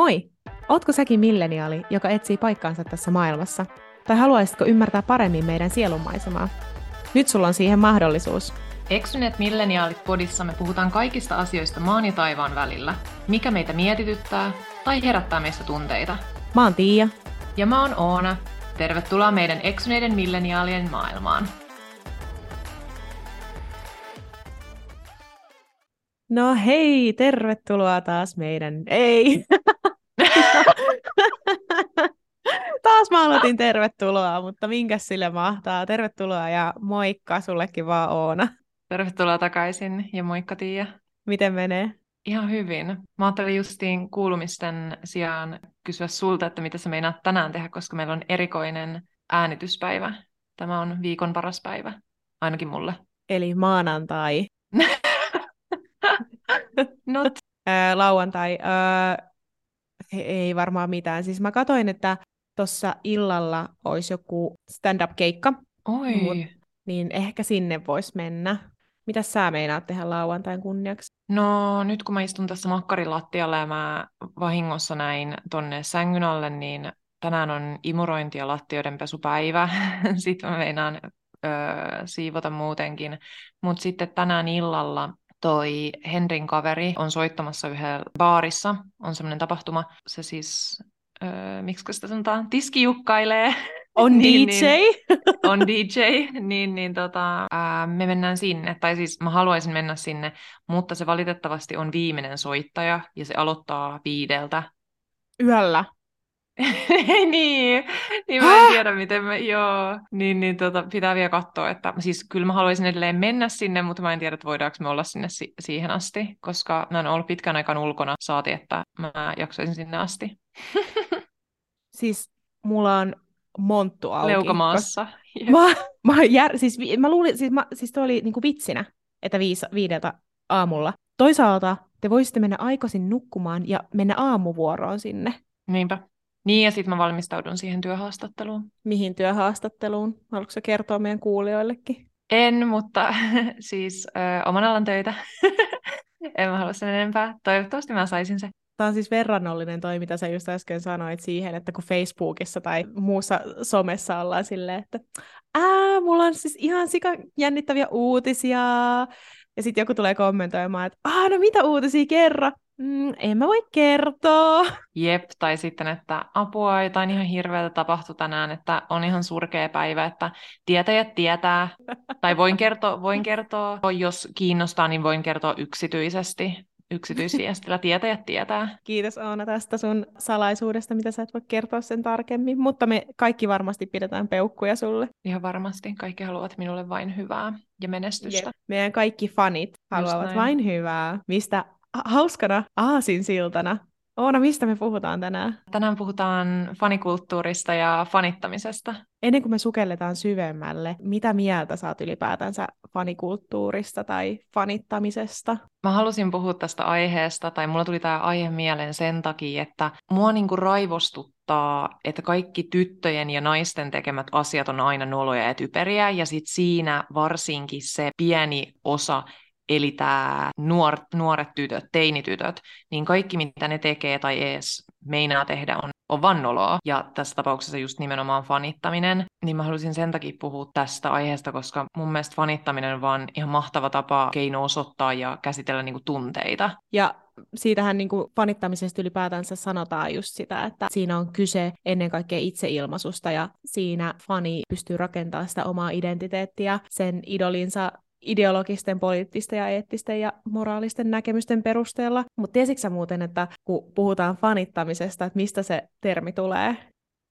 Moi! Ootko säkin milleniaali, joka etsii paikkaansa tässä maailmassa? Tai haluaisitko ymmärtää paremmin meidän sielunmaisemaa? Nyt sulla on siihen mahdollisuus. Eksyneet milleniaalit podissa me puhutaan kaikista asioista maan ja taivaan välillä. Mikä meitä mietityttää tai herättää meistä tunteita. Mä oon Tiia. Ja mä oon Oona. Tervetuloa meidän eksyneiden milleniaalien maailmaan. No hei, tervetuloa taas meidän... Ei! taas mä aloitin tervetuloa, mutta minkä sille mahtaa. Tervetuloa ja moikka sullekin vaan Oona. Tervetuloa takaisin ja moikka Tiia. Miten menee? Ihan hyvin. Mä ajattelin justiin kuulumisten sijaan kysyä sulta, että mitä sä meinaat tänään tehdä, koska meillä on erikoinen äänityspäivä. Tämä on viikon paras päivä, ainakin mulle. Eli maanantai. Not. Lauantai. Ei varmaan mitään. Siis mä katoin, että tuossa illalla olisi joku stand-up-keikka. Oi. Mut, niin ehkä sinne voisi mennä. Mitä sä meinaat tehdä lauantain kunniaksi? No nyt kun mä istun tässä makkarin lattialla ja mä vahingossa näin tonne sängyn alle, niin tänään on imurointi- ja lattioiden pesupäivä. sitten mä meinaan öö, siivota muutenkin. Mutta sitten tänään illalla toi Henrin kaveri on soittamassa yhdellä baarissa, on semmoinen tapahtuma, se siis, öö, miksi sitä sanotaan, tiskijukkailee. On Niin, DJ? niin. on DJ, niin, niin tota, ää, me mennään sinne, tai siis mä haluaisin mennä sinne, mutta se valitettavasti on viimeinen soittaja, ja se aloittaa viideltä. Yöllä. niin, niin mä en tiedä miten me, joo, niin, niin tota, pitää vielä katsoa, että siis kyllä mä haluaisin edelleen mennä sinne, mutta mä en tiedä, että voidaanko me olla sinne si- siihen asti, koska mä oon ollut pitkän aikaan ulkona, saati, että mä jaksaisin sinne asti. Siis mulla on monttu auki. Leukamaassa. koska Mä, mä, jär, siis, mä luulin, siis, mä, siis toi oli niinku vitsinä, että viis, viideltä aamulla. Toisaalta te voisitte mennä aikaisin nukkumaan ja mennä aamuvuoroon sinne. Niinpä. Niin, ja sitten mä valmistaudun siihen työhaastatteluun. Mihin työhaastatteluun? Haluatko sä kertoa meidän kuulijoillekin? En, mutta siis ö, oman alan töitä. en mä halua sen enempää. Toivottavasti mä saisin se. Tämä on siis verrannollinen toi, mitä sä just äsken sanoit siihen, että kun Facebookissa tai muussa somessa ollaan silleen, että ää, mulla on siis ihan sika jännittäviä uutisia. Ja sitten joku tulee kommentoimaan, että aah, no mitä uutisia kerro? Mm, en mä voi kertoa. Jep, tai sitten, että apua, jotain ihan hirveätä tapahtui tänään, että on ihan surkea päivä, että tietäjät tietää. tai voin kertoa, voin kertoa, jos kiinnostaa, niin voin kertoa yksityisesti. Yksityisviestillä tietäjät tietää. Kiitos Oona tästä sun salaisuudesta, mitä sä et voi kertoa sen tarkemmin, mutta me kaikki varmasti pidetään peukkuja sulle. Ihan varmasti. Kaikki haluavat minulle vain hyvää ja menestystä. Jep. Meidän kaikki fanit haluavat vain hyvää, mistä hauskana aasinsiltana. Oona, mistä me puhutaan tänään? Tänään puhutaan fanikulttuurista ja fanittamisesta. Ennen kuin me sukelletaan syvemmälle, mitä mieltä saat ylipäätänsä fanikulttuurista tai fanittamisesta? Mä halusin puhua tästä aiheesta, tai mulla tuli tämä aihe mieleen sen takia, että mua niinku raivostuttaa, että kaikki tyttöjen ja naisten tekemät asiat on aina noloja ja typeriä, ja sit siinä varsinkin se pieni osa, eli tämä nuor, nuoret tytöt, teinitytöt, niin kaikki mitä ne tekee tai ees meinaa tehdä on, on vaan noloa. Ja tässä tapauksessa just nimenomaan fanittaminen. Niin mä halusin sen takia puhua tästä aiheesta, koska mun mielestä fanittaminen on vaan ihan mahtava tapa keino osoittaa ja käsitellä niinku tunteita. Ja siitähän niin kuin fanittamisesta ylipäätänsä sanotaan just sitä, että siinä on kyse ennen kaikkea itseilmaisusta ja siinä fani pystyy rakentamaan sitä omaa identiteettiä sen idolinsa ideologisten, poliittisten ja eettisten ja moraalisten näkemysten perusteella. Mutta tiesitkö sä muuten, että kun puhutaan fanittamisesta, että mistä se termi tulee?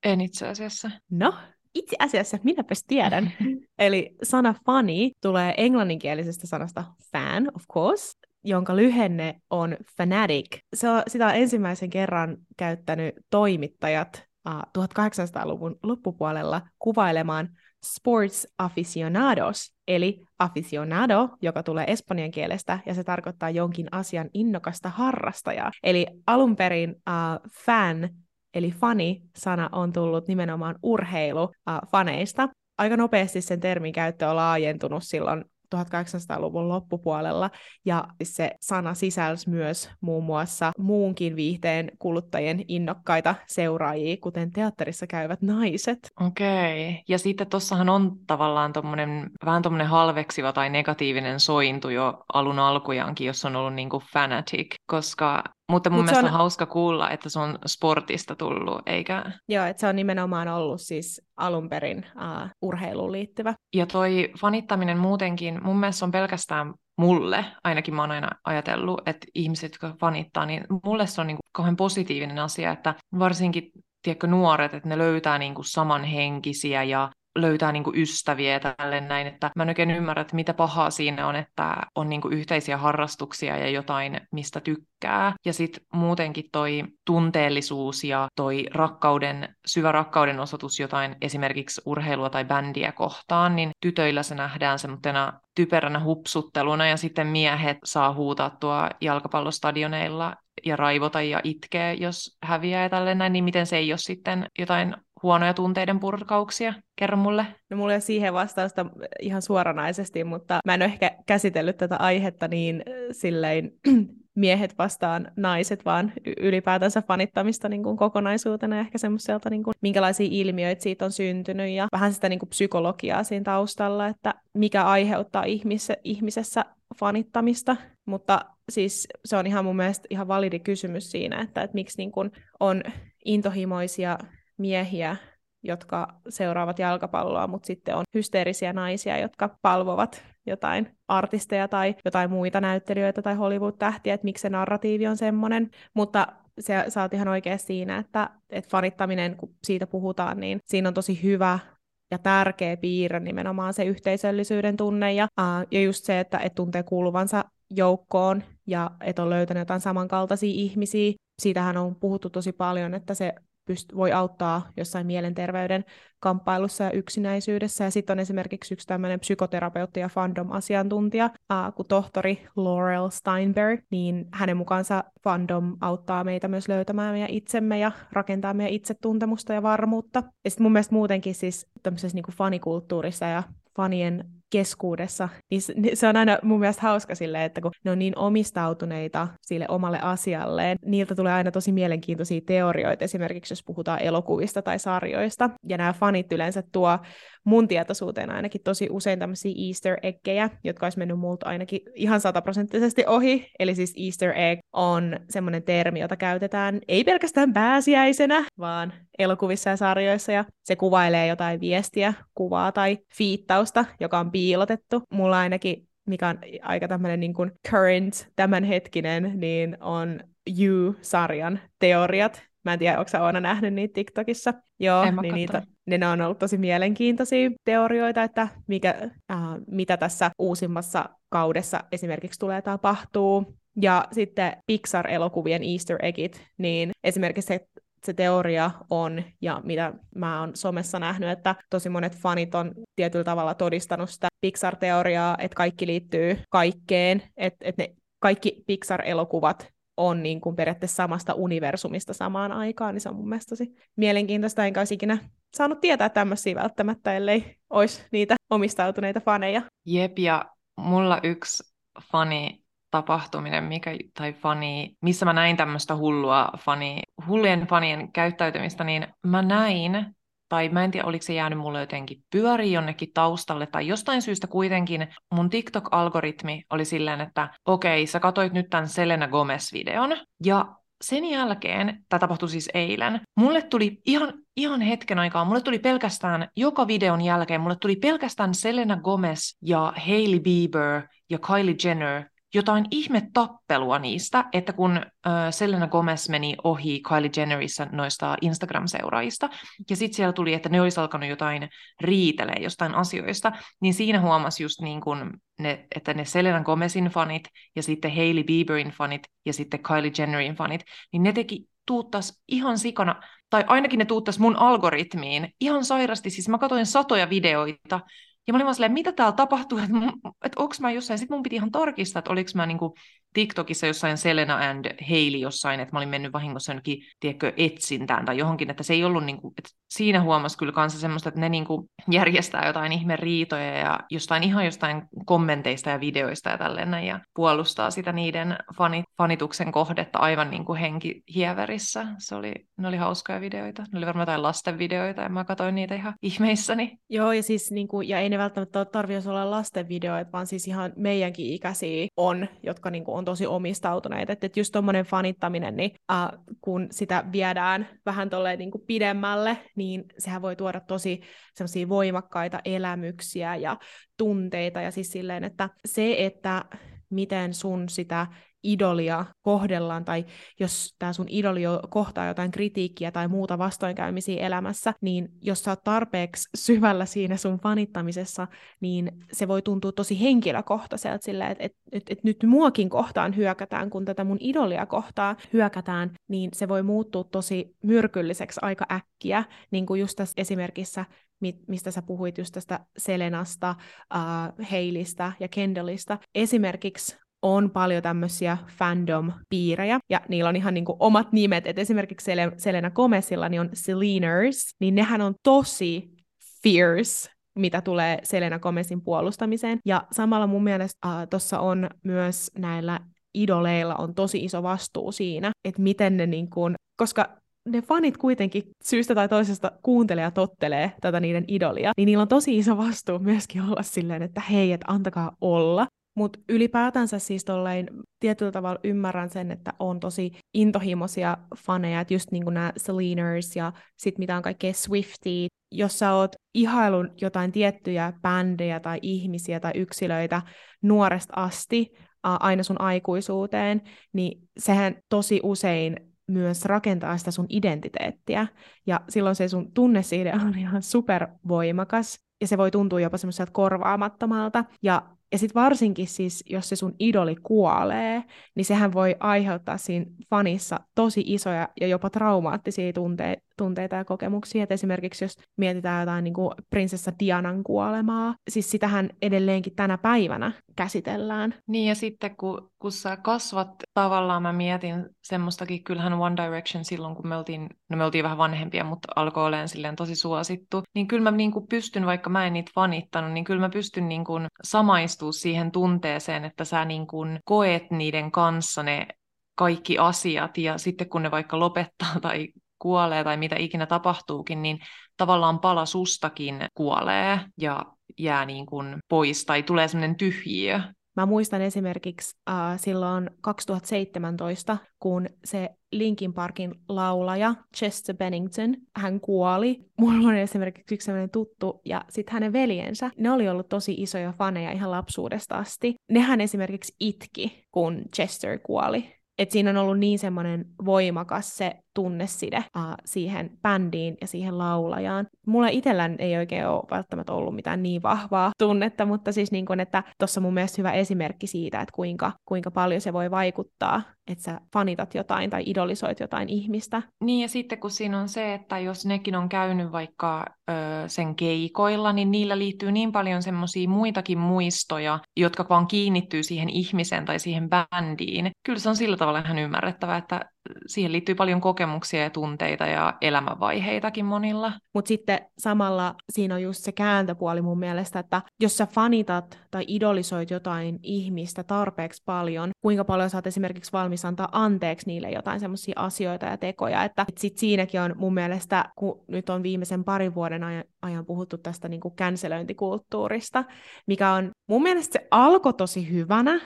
En itse asiassa. No, itse asiassa minäpäs tiedän. Eli sana funny tulee englanninkielisestä sanasta fan, of course, jonka lyhenne on fanatic. Se on, sitä on ensimmäisen kerran käyttänyt toimittajat uh, 1800-luvun loppupuolella kuvailemaan sports aficionados, eli aficionado, joka tulee espanjan kielestä, ja se tarkoittaa jonkin asian innokasta harrastajaa. Eli alun perin uh, fan, eli fani-sana on tullut nimenomaan urheilufaneista. Aika nopeasti sen termin käyttö on laajentunut silloin 1800-luvun loppupuolella, ja se sana sisälsi myös muun muassa muunkin viihteen kuluttajien innokkaita seuraajia, kuten teatterissa käyvät naiset. Okei, okay. ja sitten tuossahan on tavallaan tommonen, vähän tuommoinen halveksiva tai negatiivinen sointu jo alun alkujaankin, jos on ollut niinku fanatic, koska mutta mun Mut mielestä on... on hauska kuulla, että se on sportista tullut, eikä... Joo, että se on nimenomaan ollut siis alun perin uh, urheiluun liittyvä. Ja toi fanittaminen muutenkin, mun mielestä on pelkästään mulle, ainakin mä oon aina ajatellut, että ihmiset, jotka fanittaa, niin mulle se on niin kauhean positiivinen asia, että varsinkin tiedätkö, nuoret, että ne löytää niin kuin samanhenkisiä ja löytää niin kuin ystäviä ja tälle näin, että mä en oikein ymmärrä, että mitä pahaa siinä on, että on niin kuin yhteisiä harrastuksia ja jotain, mistä tykkää. Ja sitten muutenkin toi tunteellisuus ja toi rakkauden, syvä rakkauden osoitus jotain esimerkiksi urheilua tai bändiä kohtaan, niin tytöillä se nähdään semmoisena typeränä hupsutteluna ja sitten miehet saa huutaa tuo jalkapallostadioneilla ja raivota ja itkeä, jos häviää ja tälleen näin, niin miten se ei ole sitten jotain huonoja tunteiden purkauksia? Kerro mulle. No mulla ei siihen vastausta ihan suoranaisesti, mutta mä en ole ehkä käsitellyt tätä aihetta niin silleen miehet vastaan naiset, vaan ylipäätänsä fanittamista niin kuin kokonaisuutena ja ehkä semmoiselta, niin kuin, minkälaisia ilmiöitä siitä on syntynyt ja vähän sitä niin kuin psykologiaa siinä taustalla, että mikä aiheuttaa ihmis- ihmisessä fanittamista, mutta siis se on ihan mun mielestä ihan validi kysymys siinä, että, että miksi niin kuin on intohimoisia miehiä, jotka seuraavat jalkapalloa, mutta sitten on hysteerisiä naisia, jotka palvovat jotain artisteja tai jotain muita näyttelijöitä tai Hollywood-tähtiä, että miksi se narratiivi on semmoinen. Mutta se, oot ihan oikea siinä, että, että fanittaminen, kun siitä puhutaan, niin siinä on tosi hyvä ja tärkeä piirre nimenomaan se yhteisöllisyyden tunne ja, uh, ja just se, että et tuntee kuuluvansa joukkoon ja että on löytänyt jotain samankaltaisia ihmisiä. Siitähän on puhuttu tosi paljon, että se pyst- voi auttaa jossain mielenterveyden kamppailussa ja yksinäisyydessä. Ja sitten on esimerkiksi yksi tämmöinen psykoterapeutti ja fandom-asiantuntija, äh, kuin tohtori Laurel Steinberg, niin hänen mukaansa fandom auttaa meitä myös löytämään meidän itsemme ja rakentaa meidän itsetuntemusta ja varmuutta. Ja sitten mun mielestä muutenkin siis tämmöisessä niin fanikulttuurissa ja fanien keskuudessa, niin se, niin se on aina mun mielestä hauska silleen, että kun ne on niin omistautuneita sille omalle asialleen, niiltä tulee aina tosi mielenkiintoisia teorioita, esimerkiksi jos puhutaan elokuvista tai sarjoista, ja nämä fanit yleensä tuo mun tietoisuuteen ainakin tosi usein tämmöisiä easter eggejä, jotka olisi mennyt multa ainakin ihan sataprosenttisesti ohi, eli siis easter egg on semmoinen termi, jota käytetään ei pelkästään pääsiäisenä, vaan elokuvissa ja sarjoissa, ja se kuvailee jotain viestiä, kuvaa tai fiittausta, joka on piilotettu. Mulla ainakin mikä on aika tämmöinen niin current, tämänhetkinen, niin on You-sarjan teoriat. Mä en tiedä, onko sä Oona nähnyt niitä TikTokissa. Joo, niin niitä, ne on ollut tosi mielenkiintoisia teorioita, että mikä, äh, mitä tässä uusimmassa kaudessa esimerkiksi tulee tapahtuu. Ja sitten Pixar-elokuvien easter eggit, niin esimerkiksi se se teoria on, ja mitä mä oon somessa nähnyt, että tosi monet fanit on tietyllä tavalla todistanut sitä Pixar-teoriaa, että kaikki liittyy kaikkeen, että, että ne kaikki Pixar-elokuvat on niin kuin periaatteessa samasta universumista samaan aikaan, niin se on mun mielestä tosi mielenkiintoista, enkä olisi ikinä saanut tietää tämmöisiä välttämättä, ellei olisi niitä omistautuneita faneja. Jep, ja mulla yksi fani tapahtuminen, mikä, tai fani, missä mä näin tämmöistä hullua fani, hullien fanien käyttäytymistä, niin mä näin, tai mä en tiedä, oliko se jäänyt mulle jotenkin pyöri jonnekin taustalle, tai jostain syystä kuitenkin mun TikTok-algoritmi oli silleen, että okei, sä katoit nyt tämän Selena Gomez-videon, ja sen jälkeen, tämä tapahtui siis eilen, mulle tuli ihan, ihan hetken aikaa, mulle tuli pelkästään, joka videon jälkeen, mulle tuli pelkästään Selena Gomez ja Hailey Bieber ja Kylie Jenner jotain ihmetappelua niistä, että kun äh, Selena Gomez meni ohi Kylie Jennerissa noista Instagram-seuraajista, ja sitten siellä tuli, että ne olisi alkanut jotain riitelee jostain asioista, niin siinä huomasi just niin kun ne, että ne Selena Gomezin fanit, ja sitten Hailey Bieberin fanit, ja sitten Kylie Jennerin fanit, niin ne teki tuuttas ihan sikana, tai ainakin ne tuuttas mun algoritmiin ihan sairasti, siis mä katsoin satoja videoita, ja mä olin vaan silleen, mitä täällä tapahtuu, että, että onko mä jossain, sitten mun piti ihan tarkistaa, että oliko mä niinku TikTokissa jossain Selena and Hailey jossain, että mä olin mennyt vahingossa jonnekin, tiedätkö, etsintään tai johonkin, että se ei ollut niin kuin, että siinä huomasi kyllä kanssa semmoista, että ne niin kuin järjestää jotain ihme riitoja ja jostain ihan jostain kommenteista ja videoista ja tälleen ja puolustaa sitä niiden fanit, fanituksen kohdetta aivan niin kuin henkihieverissä. Se oli, ne oli hauskoja videoita. Ne oli varmaan jotain lasten videoita ja mä katsoin niitä ihan ihmeissäni. Joo, ja siis niin kuin, ja ei ne välttämättä tarvitse olla lasten videoita, vaan siis ihan meidänkin ikäisiä on, jotka niin kuin, on tosi omistautuneita. Että et just tuommoinen fanittaminen, niin äh, kun sitä viedään vähän tolleen niin kuin pidemmälle, niin sehän voi tuoda tosi semmoisia voimakkaita elämyksiä ja tunteita. Ja siis silleen, että se, että miten sun sitä idolia kohdellaan, tai jos tämä sun idoli kohtaa jotain kritiikkiä tai muuta vastoinkäymisiä elämässä, niin jos sä oot tarpeeksi syvällä siinä sun fanittamisessa, niin se voi tuntua tosi henkilökohtaiselta silleen, että et, et, et nyt muakin kohtaan hyökätään, kun tätä mun idolia kohtaa hyökätään, niin se voi muuttua tosi myrkylliseksi aika äkkiä, niin kuin just tässä esimerkissä mistä sä puhuit just tästä Selenasta, uh, Heilistä ja Kendallista. Esimerkiksi on paljon tämmöisiä fandom-piirejä, ja niillä on ihan niinku omat nimet, että esimerkiksi Sel- Selena Gomezilla niin on Seleners, niin nehän on tosi fierce mitä tulee Selena Gomezin puolustamiseen. Ja samalla mun mielestä uh, tuossa on myös näillä idoleilla on tosi iso vastuu siinä, että miten ne niin kuin, koska ne fanit kuitenkin syystä tai toisesta kuuntelee ja tottelee tätä niiden idolia, niin niillä on tosi iso vastuu myöskin olla silleen, että hei, että antakaa olla. Mutta ylipäätänsä siis tolleen tietyllä tavalla ymmärrän sen, että on tosi intohimoisia faneja, että just niin kuin nämä Seleners ja sit mitä on kaikkea Swiftie. Jos sä oot ihailun jotain tiettyjä bändejä tai ihmisiä tai yksilöitä nuoresta asti, aina sun aikuisuuteen, niin sehän tosi usein myös rakentaa sitä sun identiteettiä. Ja silloin se sun tunnesiide on ihan supervoimakas, ja se voi tuntua jopa semmoiselta korvaamattomalta. Ja ja sitten varsinkin siis, jos se sun idoli kuolee, niin sehän voi aiheuttaa siinä fanissa tosi isoja ja jopa traumaattisia tunteita, tunteita ja kokemuksia. Et esimerkiksi jos mietitään jotain niin kuin prinsessa Dianan kuolemaa, siis sitähän edelleenkin tänä päivänä käsitellään. Niin ja sitten kun, kun sä kasvat, tavallaan mä mietin semmoistakin, kyllähän One Direction silloin, kun me oltiin, no me oltiin vähän vanhempia, mutta alkoi olemaan silleen tosi suosittu, niin kyllä mä niin kuin pystyn, vaikka mä en niitä fanittanut, niin kyllä mä pystyn niin kuin samaistua siihen tunteeseen, että sä niin kuin koet niiden kanssa ne kaikki asiat ja sitten kun ne vaikka lopettaa tai kuolee tai mitä ikinä tapahtuukin, niin tavallaan pala sustakin kuolee ja jää niin kuin pois tai tulee semmoinen tyhjiö. Mä muistan esimerkiksi uh, silloin 2017, kun se Linkin Parkin laulaja Chester Bennington, hän kuoli. Mulla on esimerkiksi yksi sellainen tuttu, ja sitten hänen veljensä, ne oli ollut tosi isoja faneja ihan lapsuudesta asti. Nehän esimerkiksi itki, kun Chester kuoli. Et siinä on ollut niin semmoinen voimakas se tunneside uh, siihen bändiin ja siihen laulajaan. Mulla itsellään ei oikein ole välttämättä ollut mitään niin vahvaa tunnetta, mutta siis niin kun, että tuossa mun mielestä hyvä esimerkki siitä, että kuinka, kuinka paljon se voi vaikuttaa, että sä fanitat jotain tai idolisoit jotain ihmistä. Niin ja sitten kun siinä on se, että jos nekin on käynyt vaikka ö, sen keikoilla, niin niillä liittyy niin paljon semmoisia muitakin muistoja, jotka vaan kiinnittyy siihen ihmiseen tai siihen bändiin. Kyllä se on sillä tavalla ihan ymmärrettävää, että siihen liittyy paljon kokemuksia ja tunteita ja elämänvaiheitakin monilla. Mutta sitten samalla siinä on just se kääntöpuoli mun mielestä, että jos sä fanitat tai idolisoit jotain ihmistä tarpeeksi paljon, kuinka paljon sä oot esimerkiksi valmis antaa anteeksi niille jotain semmoisia asioita ja tekoja, että et sit siinäkin on mun mielestä, kun nyt on viimeisen parin vuoden ajan, ajan puhuttu tästä niin kuin känselöintikulttuurista, mikä on mun mielestä se alkoi tosi hyvänä,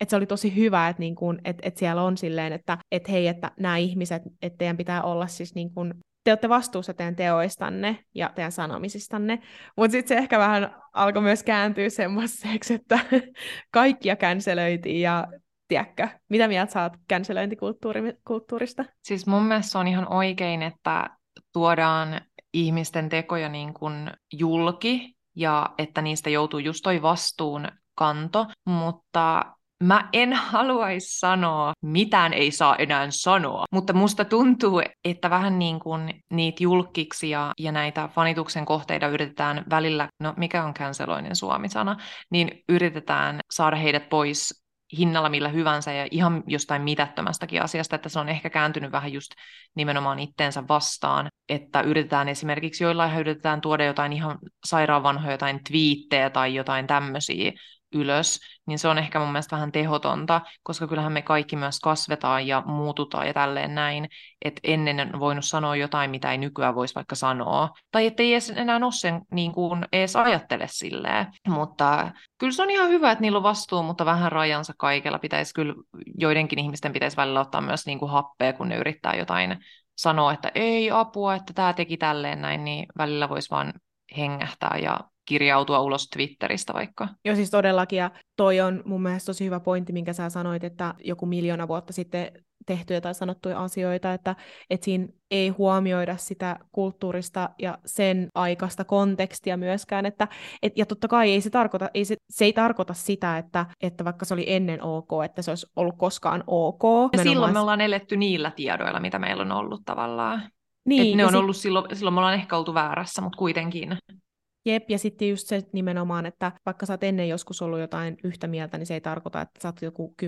että se oli tosi hyvä, että, niin kun, että, että siellä on silleen, että, että hei, että nämä ihmiset, että teidän pitää olla siis niin kun, te olette vastuussa teidän teoistanne ja teidän sanomisistanne, mutta sitten se ehkä vähän alkoi myös kääntyä semmoiseksi, että kaikkia känselöitiin ja tiedätkö, mitä mieltä saat känselöintikulttuurista? Siis mun mielestä on ihan oikein, että tuodaan ihmisten tekoja niin kuin julki ja että niistä joutuu just toi vastuun kanto, mutta Mä en haluaisi sanoa, mitään ei saa enää sanoa, mutta musta tuntuu, että vähän niin kuin niitä julkiksi ja, ja näitä fanituksen kohteita yritetään välillä, no mikä on canceloinen suomi-sana, niin yritetään saada heidät pois hinnalla millä hyvänsä ja ihan jostain mitättömästäkin asiasta, että se on ehkä kääntynyt vähän just nimenomaan itteensä vastaan, että yritetään esimerkiksi joillain yritetään tuoda jotain ihan sairaan vanhoja jotain twiittejä tai jotain tämmöisiä ylös, niin se on ehkä mun mielestä vähän tehotonta, koska kyllähän me kaikki myös kasvetaan ja muututaan ja tälleen näin, että ennen on voinut sanoa jotain, mitä ei nykyään voisi vaikka sanoa, tai ettei edes enää ole sen niin kuin edes ajattele silleen, mutta kyllä se on ihan hyvä, että niillä on vastuu, mutta vähän rajansa kaikella. Pitäisi kyllä, joidenkin ihmisten pitäisi välillä ottaa myös niin kuin happea, kun ne yrittää jotain sanoa, että ei apua, että tämä teki tälleen näin, niin välillä voisi vaan hengähtää ja kirjautua ulos Twitteristä vaikka. Joo, siis todellakin, ja toi on mun mielestä tosi hyvä pointti, minkä sä sanoit, että joku miljoona vuotta sitten tehtyjä tai sanottuja asioita, että, että siinä ei huomioida sitä kulttuurista ja sen aikaista kontekstia myöskään, että, et, ja totta kai ei se, tarkoita, ei se, se ei tarkoita sitä, että, että vaikka se oli ennen ok, että se olisi ollut koskaan ok. Ja silloin me ollaan eletty niillä tiedoilla, mitä meillä on ollut tavallaan. Niin, Et ne on sit... ollut silloin, silloin me ollaan ehkä oltu väärässä, mutta kuitenkin. Jep, ja sitten just se nimenomaan, että vaikka sä oot ennen joskus ollut jotain yhtä mieltä, niin se ei tarkoita, että sä oot joku 10-20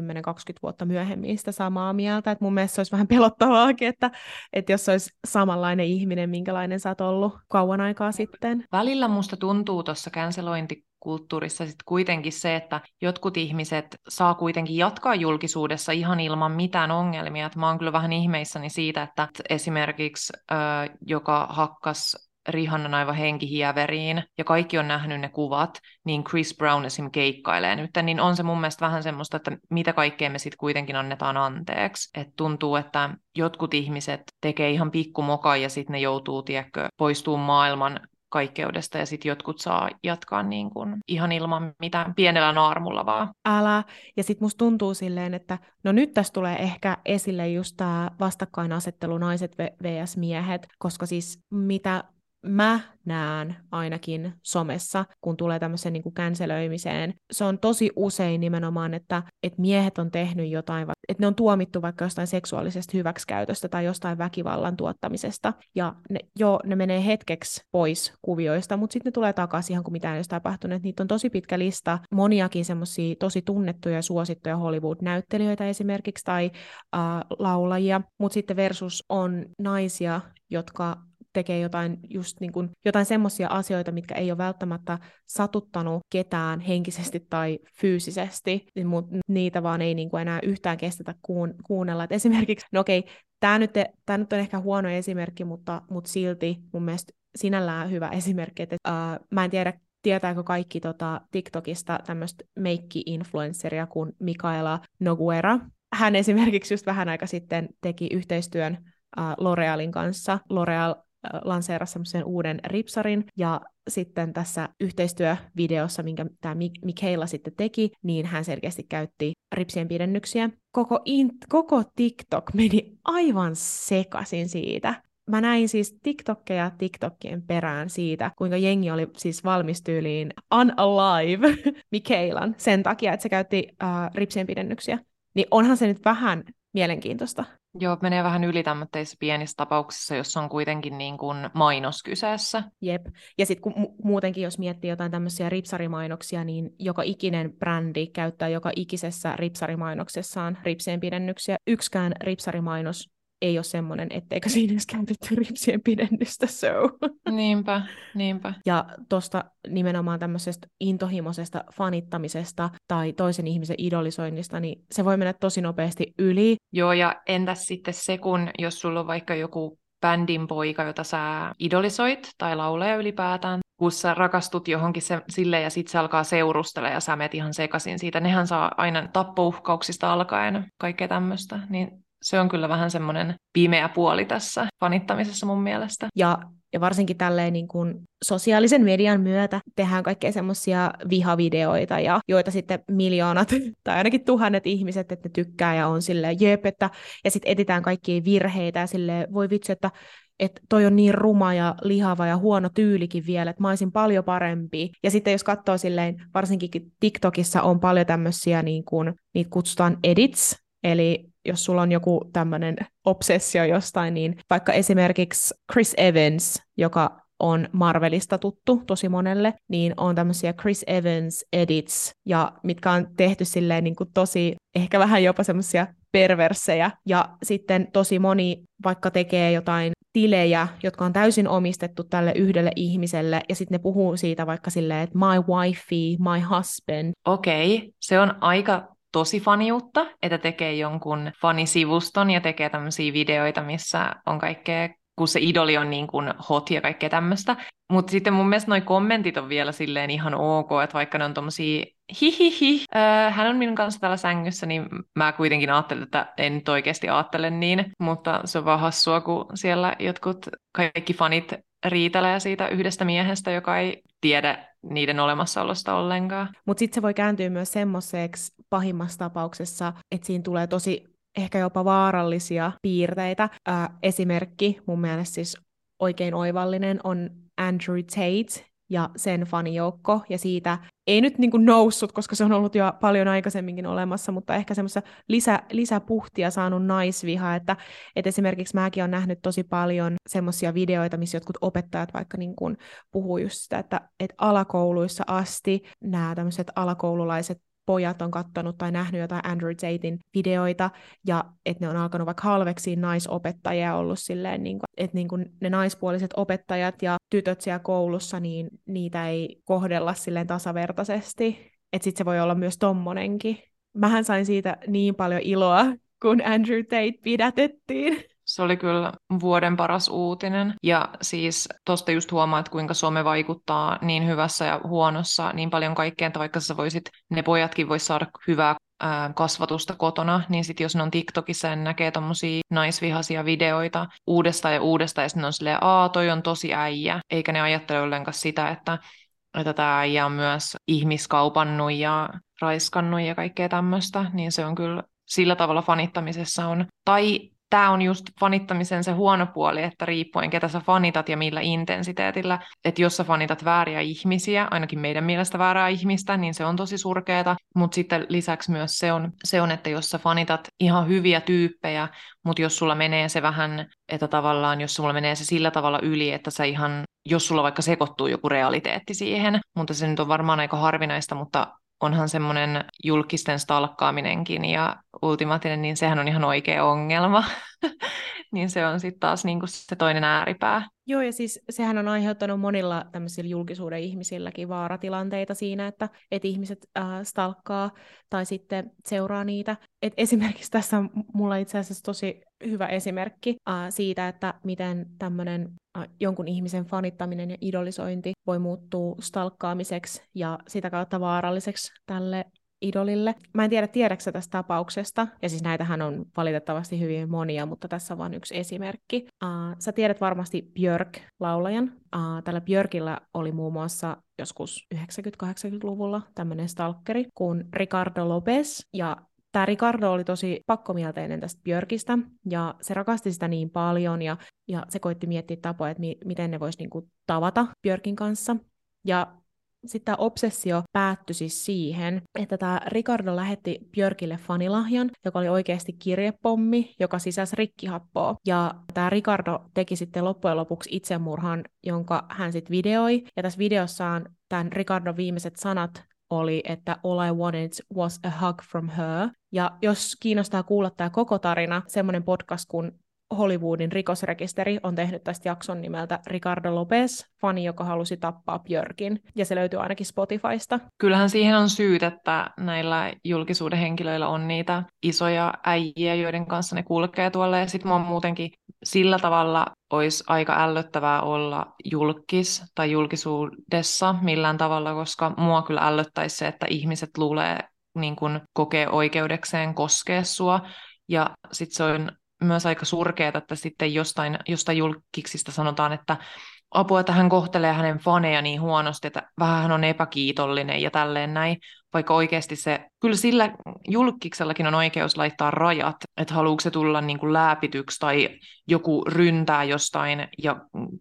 vuotta myöhemmin sitä samaa mieltä. Et mun mielestä se olisi vähän pelottavaakin, että, että jos olisi samanlainen ihminen, minkälainen sä oot ollut kauan aikaa sitten. Välillä musta tuntuu tuossa cancelointi kulttuurissa sitten kuitenkin se, että jotkut ihmiset saa kuitenkin jatkaa julkisuudessa ihan ilman mitään ongelmia. Et mä oon kyllä vähän ihmeissäni siitä, että esimerkiksi äh, joka hakkas Rihannan aivan henkihieveriin, ja kaikki on nähnyt ne kuvat, niin Chris Brown esim. keikkailee nyt, niin on se mun mielestä vähän semmoista, että mitä kaikkea me sitten kuitenkin annetaan anteeksi. Et tuntuu, että jotkut ihmiset tekee ihan pikkumokaa ja sitten ne joutuu, tiedätkö, poistuu maailman kaikkeudesta ja sitten jotkut saa jatkaa niin kuin ihan ilman mitään pienellä naarmulla vaan. Älä. Ja sitten musta tuntuu silleen, että no nyt tässä tulee ehkä esille just tämä vastakkainasettelu naiset vs. miehet, koska siis mitä mä näen ainakin somessa, kun tulee tämmöiseen niin känselöimiseen. Se on tosi usein nimenomaan, että, että miehet on tehnyt jotain, että ne on tuomittu vaikka jostain seksuaalisesta hyväksikäytöstä tai jostain väkivallan tuottamisesta, ja ne, jo, ne menee hetkeksi pois kuvioista, mutta sitten ne tulee takaisin ihan kuin mitään ei olisi tapahtunut. Niitä on tosi pitkä lista, moniakin semmoisia tosi tunnettuja ja suosittuja Hollywood-näyttelijöitä esimerkiksi tai äh, laulajia, mutta sitten versus on naisia, jotka tekee jotain, just niin kuin, jotain semmoisia asioita, mitkä ei ole välttämättä satuttanut ketään henkisesti tai fyysisesti, niin mutta niitä vaan ei niin kuin enää yhtään kestetä kuun, kuunnella. Et esimerkiksi, no okei, tämä nyt, nyt on ehkä huono esimerkki, mutta, mutta silti mun mielestä sinällään hyvä esimerkki, että uh, mä en tiedä, tietääkö kaikki tota, TikTokista tämmöistä meikki-influenceria kuin Mikaela Noguera. Hän esimerkiksi just vähän aika sitten teki yhteistyön L'Orealin kanssa. L'Oreal lanseerasi semmoisen uuden ripsarin, ja sitten tässä yhteistyövideossa, minkä tämä Mikaela sitten teki, niin hän selkeästi käytti ripsien pidennyksiä. Koko, in, koko TikTok meni aivan sekaisin siitä. Mä näin siis TikTokkeja TikTokien perään siitä, kuinka jengi oli siis valmistyyliin unalive Mikaelan sen takia, että se käytti uh, ripsien pidennyksiä. Niin onhan se nyt vähän mielenkiintoista. Joo, menee vähän yli tämmöisissä pienissä tapauksissa, jossa on kuitenkin niin kuin mainos kyseessä. Jep. Ja sitten mu- muutenkin, jos miettii jotain tämmöisiä ripsarimainoksia, niin joka ikinen brändi käyttää joka ikisessä ripsarimainoksessaan ripsien pidennyksiä. Yksikään ripsarimainos ei ole semmoinen, etteikö siinä edes käytetty ripsien pidennystä, so. Niinpä, niinpä. Ja tuosta nimenomaan tämmöisestä intohimoisesta fanittamisesta tai toisen ihmisen idolisoinnista, niin se voi mennä tosi nopeasti yli. Joo, ja entäs sitten se, kun jos sulla on vaikka joku bändin poika, jota sä idolisoit, tai lauleja ylipäätään, kun sä rakastut johonkin se, sille ja sitten se alkaa seurustella ja sä menet ihan sekaisin siitä. Nehän saa aina tappouhkauksista alkaen kaikkea tämmöistä. Niin se on kyllä vähän semmoinen pimeä puoli tässä fanittamisessa mun mielestä. Ja, ja varsinkin tälleen niin kuin sosiaalisen median myötä tehdään kaikkea semmoisia vihavideoita, ja, joita sitten miljoonat tai ainakin tuhannet ihmiset, että ne tykkää ja on silleen jep, että, ja sitten etitään kaikkia virheitä ja silleen, voi vitsi, että että toi on niin ruma ja lihava ja huono tyylikin vielä, että mä olisin paljon parempi. Ja sitten jos katsoo silleen, varsinkin TikTokissa on paljon tämmöisiä, niin kuin, niitä kutsutaan edits, eli jos sulla on joku tämmöinen obsessio jostain, niin vaikka esimerkiksi Chris Evans, joka on Marvelista tuttu tosi monelle, niin on tämmöisiä Chris Evans edits, ja mitkä on tehty silleen niin kuin tosi, ehkä vähän jopa semmoisia perversejä. Ja sitten tosi moni vaikka tekee jotain tilejä, jotka on täysin omistettu tälle yhdelle ihmiselle, ja sitten ne puhuu siitä vaikka silleen, että my wifey, my husband. Okei, okay. se on aika tosi faniutta, että tekee jonkun fanisivuston ja tekee tämmöisiä videoita, missä on kaikkea kun se idoli on niin kuin hot ja kaikkea tämmöistä. Mutta sitten mun mielestä noi kommentit on vielä silleen ihan ok, että vaikka ne on tommosia hihihi, äh, hän on minun kanssa täällä sängyssä, niin mä kuitenkin ajattelen, että en nyt oikeasti ajattele niin, mutta se on vaan hassua, kun siellä jotkut kaikki fanit riitelee siitä yhdestä miehestä, joka ei tiedä niiden olemassaolosta ollenkaan. Mutta sitten se voi kääntyä myös semmoiseksi pahimmassa tapauksessa, että siinä tulee tosi ehkä jopa vaarallisia piirteitä. Äh, esimerkki mun mielestä siis oikein oivallinen on Andrew Tate ja sen fanijoukko, ja siitä ei nyt niin kuin noussut, koska se on ollut jo paljon aikaisemminkin olemassa, mutta ehkä semmoista lisä, lisäpuhtia saanut naisviha, että, että esimerkiksi mäkin olen nähnyt tosi paljon semmoisia videoita, missä jotkut opettajat vaikka niin kuin puhuu just sitä, että, että alakouluissa asti nämä tämmöiset alakoululaiset pojat on kattonut tai nähnyt jotain Andrew Tatein videoita, ja että ne on alkanut vaikka halveksiin naisopettajia ollut silleen, niin kuin, että niin kuin ne naispuoliset opettajat ja tytöt siellä koulussa, niin niitä ei kohdella silleen tasavertaisesti. Että sitten se voi olla myös tommonenkin. Mähän sain siitä niin paljon iloa, kun Andrew Tate pidätettiin. Se oli kyllä vuoden paras uutinen. Ja siis tuosta just huomaat, kuinka some vaikuttaa niin hyvässä ja huonossa niin paljon kaikkeen, että vaikka sä voisit, ne pojatkin vois saada hyvää kasvatusta kotona, niin sitten jos ne on TikTokissa ja näkee tommosia naisvihaisia videoita uudestaan ja uudestaan, ja sitten on silleen, aa, toi on tosi äijä, eikä ne ajattele ollenkaan sitä, että että tämä äijä on myös ihmiskaupannut ja raiskannut ja kaikkea tämmöistä, niin se on kyllä sillä tavalla fanittamisessa on, tai tämä on just fanittamisen se huono puoli, että riippuen ketä sä fanitat ja millä intensiteetillä, että jos sä fanitat vääriä ihmisiä, ainakin meidän mielestä väärää ihmistä, niin se on tosi surkeeta, mutta sitten lisäksi myös se on, se on, että jos sä fanitat ihan hyviä tyyppejä, mutta jos sulla menee se vähän, että tavallaan jos sulla menee se sillä tavalla yli, että sä ihan jos sulla vaikka sekoittuu joku realiteetti siihen, mutta se nyt on varmaan aika harvinaista, mutta onhan semmoinen julkisten stalkkaaminenkin ja ultimaattinen, niin sehän on ihan oikea ongelma. niin se on sitten taas niinku se toinen ääripää. Joo, ja siis sehän on aiheuttanut monilla tämmöisillä julkisuuden ihmisilläkin vaaratilanteita siinä, että, että ihmiset äh, stalkkaa tai sitten seuraa niitä. Et esimerkiksi tässä on mulla itse asiassa tosi hyvä esimerkki äh, siitä, että miten tämmöinen jonkun ihmisen fanittaminen ja idolisointi voi muuttua stalkkaamiseksi ja sitä kautta vaaralliseksi tälle idolille. Mä en tiedä, tiedätkö tästä tapauksesta, ja siis näitähän on valitettavasti hyvin monia, mutta tässä on vain yksi esimerkki. Uh, sä tiedät varmasti Björk-laulajan. Uh, tällä Björkillä oli muun muassa joskus 90-80-luvulla tämmöinen stalkeri kuin Ricardo Lopez, ja Tämä Ricardo oli tosi pakkomielteinen tästä Björkistä, ja se rakasti sitä niin paljon, ja, ja se koitti miettiä tapoja, että mi- miten ne voisi niinku tavata Björkin kanssa. Ja sitten tämä obsessio päättyi siis siihen, että tämä Ricardo lähetti Björkille fanilahjan, joka oli oikeasti kirjepommi, joka sisäsi rikkihappoa. Ja tämä Ricardo teki sitten loppujen lopuksi itsemurhan, jonka hän sitten videoi. Ja tässä videossaan tämän Ricardon viimeiset sanat oli, että all I wanted was a hug from her. Ja jos kiinnostaa kuulla tämä koko tarina, semmoinen podcast kuin Hollywoodin rikosrekisteri on tehnyt tästä jakson nimeltä Ricardo Lopez, fani, joka halusi tappaa Björkin, ja se löytyy ainakin Spotifysta. Kyllähän siihen on syyt, että näillä julkisuuden henkilöillä on niitä isoja äijiä, joiden kanssa ne kulkee tuolla, ja sitten mua muutenkin sillä tavalla olisi aika ällöttävää olla julkis tai julkisuudessa millään tavalla, koska mua kyllä ällöttäisi se, että ihmiset luulee, niin kun kokee oikeudekseen koskea sua, ja sitten se on myös aika surkeaa, että sitten jostain, jostain julkiksista sanotaan, että apua, että hän kohtelee hänen faneja niin huonosti, että vähän hän on epäkiitollinen ja tälleen näin. vaikka oikeasti se, kyllä sillä julkiksellakin on oikeus laittaa rajat, että haluuko se tulla niin kuin lääpityksi tai joku ryntää jostain ja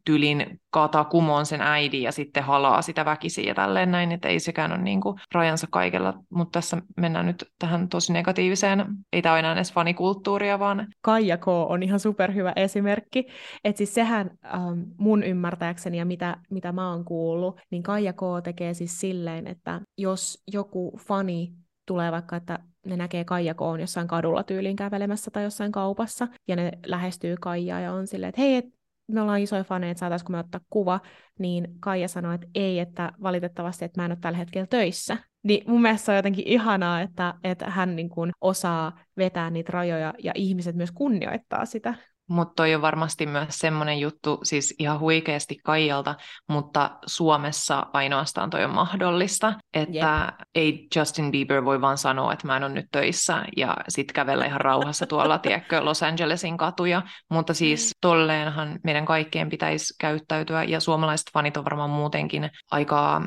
tylin kaataa kumoon sen äidin ja sitten halaa sitä väkisiä ja tälleen näin, että ei sekään ole niin kuin rajansa kaikella, mutta tässä mennään nyt tähän tosi negatiiviseen, ei tämä ole enää edes fanikulttuuria, vaan... Kaija K. on ihan superhyvä esimerkki, että siis sehän ähm, mun ymmärtääkseni ja mitä, mitä mä oon kuullut, niin Kaija K. tekee siis silleen, että jos joku fani tulee vaikka, että ne näkee Kaija Koon jossain kadulla tyyliin kävelemässä tai jossain kaupassa, ja ne lähestyy Kaijaa ja on silleen, että hei, me ollaan isoja faneja, että saataisiko me ottaa kuva, niin Kaija sanoi, että ei, että valitettavasti, että mä en ole tällä hetkellä töissä. Niin mun mielestä on jotenkin ihanaa, että, että hän niin kuin osaa vetää niitä rajoja ja ihmiset myös kunnioittaa sitä. Mutta toi on varmasti myös semmoinen juttu, siis ihan huikeasti Kaijalta, mutta Suomessa ainoastaan toi on mahdollista, että yep. ei Justin Bieber voi vaan sanoa, että mä en ole nyt töissä ja sitten kävellä ihan rauhassa tuolla, tiedätkö, Los Angelesin katuja, mutta siis tolleenhan meidän kaikkien pitäisi käyttäytyä ja suomalaiset fanit on varmaan muutenkin aika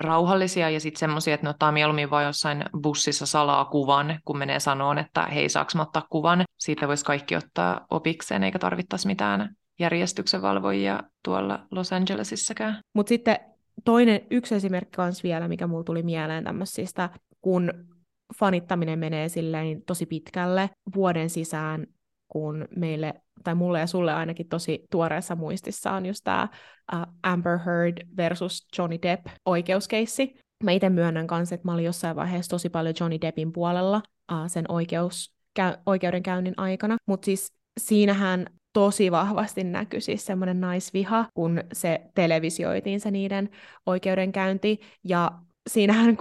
rauhallisia ja sitten semmoisia, että ne ottaa mieluummin vain jossain bussissa salaa kuvan, kun menee sanoon, että hei, saaks mä ottaa kuvan. Siitä voisi kaikki ottaa opikseen, eikä tarvittaisi mitään järjestyksenvalvojia tuolla Los Angelesissäkään. Mutta sitten toinen, yksi esimerkki kans vielä, mikä mulla tuli mieleen tämmöisistä, kun fanittaminen menee silleen tosi pitkälle vuoden sisään, kun meille tai mulle ja sulle ainakin tosi tuoreessa muistissa on just tämä uh, Amber Heard versus Johnny Depp oikeuskeissi. Mä itse myönnän kanssa, että mä olin jossain vaiheessa tosi paljon Johnny Deppin puolella uh, sen oikeus, käy, oikeudenkäynnin aikana, mutta siis siinähän tosi vahvasti näkyi siis semmoinen naisviha, kun se televisioitiin se niiden oikeudenkäynti, ja siinähän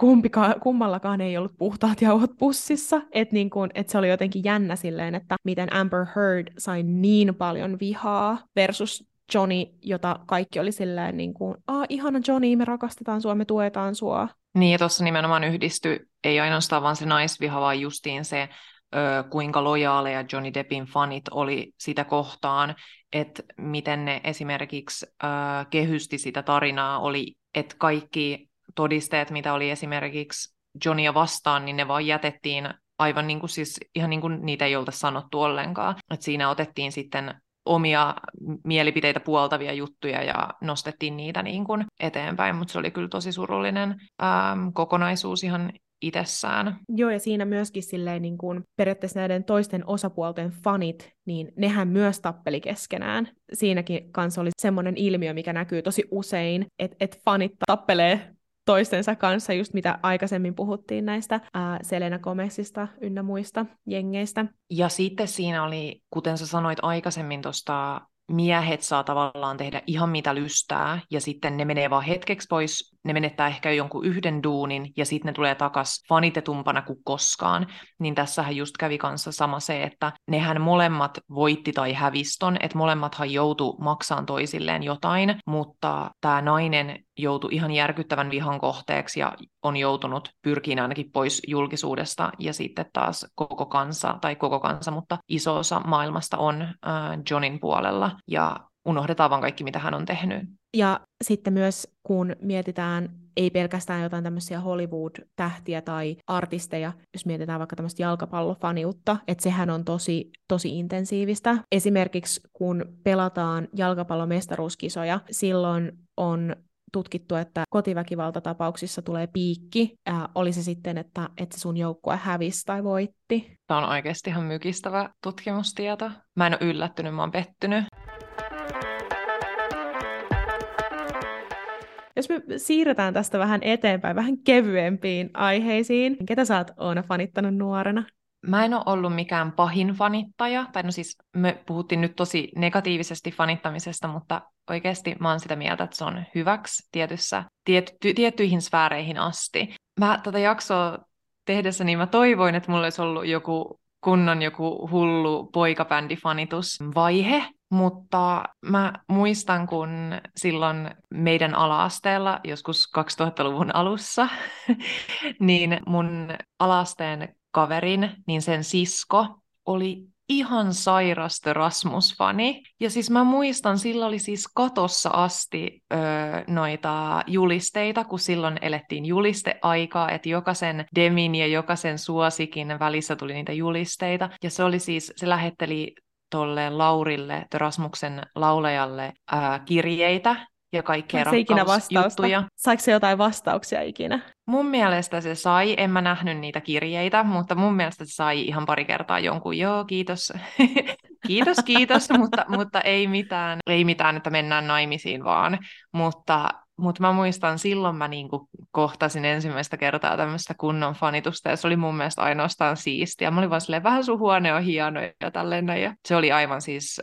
kummallakaan ei ollut puhtaat jauhot pussissa, että niin et se oli jotenkin jännä silleen, että miten Amber Heard sai niin paljon vihaa versus Johnny, jota kaikki oli silleen niin kuin, ah, ihana Johnny, me rakastetaan sua, me tuetaan sua. Niin, ja tuossa nimenomaan yhdisty, ei ainoastaan vaan se naisviha, vaan justiin se, ö, kuinka lojaaleja Johnny Deppin fanit oli sitä kohtaan, että miten ne esimerkiksi ö, kehysti sitä tarinaa, oli, että kaikki todisteet, mitä oli esimerkiksi Johnia vastaan, niin ne vaan jätettiin aivan niin kuin siis, ihan niin kuin niitä ei olta sanottu ollenkaan. Et siinä otettiin sitten omia mielipiteitä puoltavia juttuja ja nostettiin niitä niin kuin eteenpäin, mutta se oli kyllä tosi surullinen ähm, kokonaisuus ihan itsessään. Joo, ja siinä myöskin silleen niin kuin periaatteessa näiden toisten osapuolten fanit, niin nehän myös tappeli keskenään. Siinäkin kanssa oli semmoinen ilmiö, mikä näkyy tosi usein, että et fanit tappelee toistensa kanssa, just mitä aikaisemmin puhuttiin näistä ää, Selena Gomezista ynnä muista jengeistä. Ja sitten siinä oli, kuten sä sanoit aikaisemmin tuosta miehet saa tavallaan tehdä ihan mitä lystää, ja sitten ne menee vaan hetkeksi pois, ne menettää ehkä jonkun yhden duunin, ja sitten ne tulee takas fanitetumpana kuin koskaan. Niin tässähän just kävi kanssa sama se, että nehän molemmat voitti tai häviston, että molemmathan joutu maksaan toisilleen jotain, mutta tämä nainen joutui ihan järkyttävän vihan kohteeksi ja on joutunut pyrkiin ainakin pois julkisuudesta ja sitten taas koko kansa, tai koko kansa, mutta iso osa maailmasta on äh, Johnin puolella ja unohdetaan vaan kaikki, mitä hän on tehnyt. Ja sitten myös, kun mietitään ei pelkästään jotain tämmöisiä Hollywood-tähtiä tai artisteja, jos mietitään vaikka tämmöistä jalkapallofaniutta, että sehän on tosi, tosi intensiivistä. Esimerkiksi kun pelataan jalkapallomestaruuskisoja, silloin on tutkittu, että kotiväkivaltatapauksissa tulee piikki, ää, oli se sitten, että, että sun joukkue hävisi tai voitti. Tämä on oikeasti ihan mykistävä tutkimustieto. Mä en ole yllättynyt, mä oon pettynyt. Jos me siirretään tästä vähän eteenpäin, vähän kevyempiin aiheisiin, niin ketä sä oot Oona fanittanut nuorena? Mä en ole ollut mikään pahin fanittaja, tai no siis me puhuttiin nyt tosi negatiivisesti fanittamisesta, mutta oikeasti mä oon sitä mieltä, että se on hyväksi tietyssä, tietty, tiettyihin sfääreihin asti. Mä tätä jaksoa tehdessä, niin mä toivoin, että mulla olisi ollut joku kunnon joku hullu poikabändifanitusvaihe, mutta mä muistan, kun silloin meidän alaasteella, joskus 2000-luvun alussa, niin mun alaasteen kaverin, niin sen sisko oli ihan sairasta Rasmus-fani. Ja siis mä muistan, sillä oli siis katossa asti öö, noita julisteita, kun silloin elettiin julisteaikaa, että jokaisen demin ja jokaisen suosikin välissä tuli niitä julisteita. Ja se oli siis, se lähetteli tolle Laurille, Rasmuksen laulajalle, ää, kirjeitä, ja kaikkea rakkausjuttuja. Saiko se jotain vastauksia ikinä? Mun mielestä se sai, en mä nähnyt niitä kirjeitä, mutta mun mielestä se sai ihan pari kertaa jonkun, joo kiitos, kiitos, kiitos, mutta, mutta ei mitään, ei mitään, että mennään naimisiin vaan, mutta mutta mä muistan, silloin mä niinku kohtasin ensimmäistä kertaa tämmöistä kunnon fanitusta, ja se oli mun mielestä ainoastaan siistiä. Mä olin vaan silleen, vähän sun huone on hieno ja tälleen, ja se oli aivan siis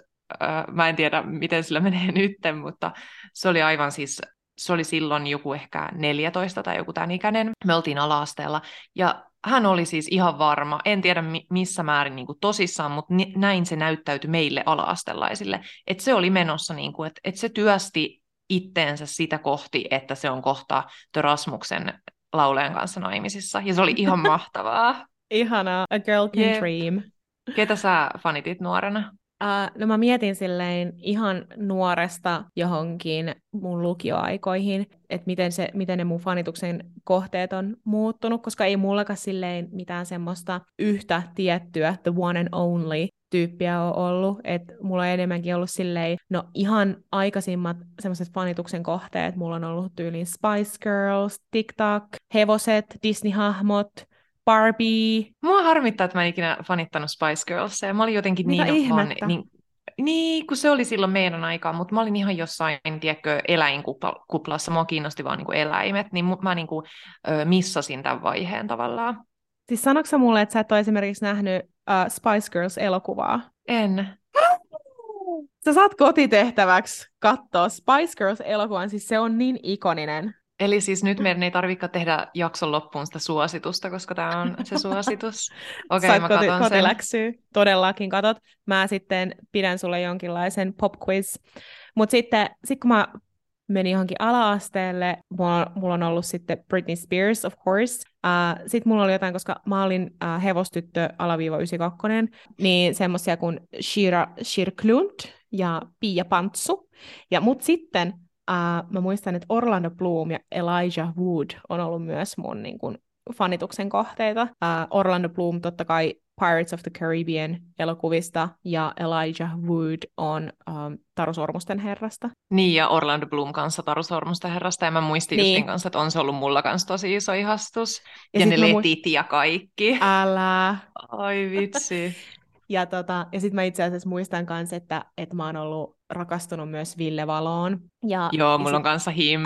mä en tiedä, miten sillä menee nytten, mutta se oli aivan siis, se oli silloin joku ehkä 14 tai joku tämän ikäinen. Me oltiin ala-asteella ja hän oli siis ihan varma, en tiedä missä määrin niin kuin tosissaan, mutta näin se näyttäytyi meille ala-astelaisille, että se oli menossa, niin kuin, että, että se työsti itteensä sitä kohti, että se on kohta Rasmuksen laulajan kanssa naimisissa, ja se oli ihan mahtavaa. Ihanaa, a girl can yep. dream. Ketä sä fanitit nuorena? Uh, no mä mietin silleen ihan nuoresta johonkin mun lukioaikoihin, että miten, se, miten ne mun fanituksen kohteet on muuttunut, koska ei mullakaan silleen mitään semmoista yhtä tiettyä, the one and only tyyppiä on ollut, että mulla on enemmänkin ollut silleen, no ihan aikaisimmat semmoiset fanituksen kohteet, mulla on ollut tyyliin Spice Girls, TikTok, hevoset, Disney-hahmot, Barbie. Mua harmittaa, että mä en ikinä fanittanut Spice Girlsia. Mä olin jotenkin Mitä niin fan, niin, niin, kun se oli silloin meidän aikaan, mutta mä olin ihan jossain, tiedätkö, eläinkuplassa. Mua kiinnosti vaan niin eläimet, niin mä niin kuin, missasin tämän vaiheen tavallaan. Siis sanoksä mulle, että sä et ole esimerkiksi nähnyt uh, Spice Girls-elokuvaa? En. Sä saat kotitehtäväksi katsoa Spice Girls-elokuvan, siis se on niin ikoninen. Eli siis nyt meidän ei tarvitse tehdä jakson loppuun sitä suositusta, koska tämä on se suositus. Okei, okay, mä koti, katon kotiläksyä. sen. Todellakin katot. Mä sitten pidän sulle jonkinlaisen pop quiz. Mutta sitten sit kun mä menin johonkin ala-asteelle, mulla, mulla on ollut sitten Britney Spears, of course. Uh, sitten mulla oli jotain, koska mä olin uh, hevostyttö alaviiva 92, niin semmoisia kuin Shira Shirklund ja Pia Pantsu. Ja mut sitten Uh, mä muistan, että Orlando Bloom ja Elijah Wood on ollut myös mun niin kun, fanituksen kohteita. Uh, Orlando Bloom totta kai Pirates of the Caribbean elokuvista ja Elijah Wood on um, Taru Sormusten herrasta. Niin, ja Orlando Bloom kanssa Taru Sormusten herrasta, ja mä muistin niin. justin kanssa, että on se ollut mulla kanssa tosi iso ihastus. Ja, ja ne letit mu- ja kaikki. Älä. Ai vitsi. Ja, tota, ja sitten mä itse asiassa muistan myös, että, että mä oon ollut rakastunut myös Ville Valoon. Ja, Joo, mulla sit... on kanssa him.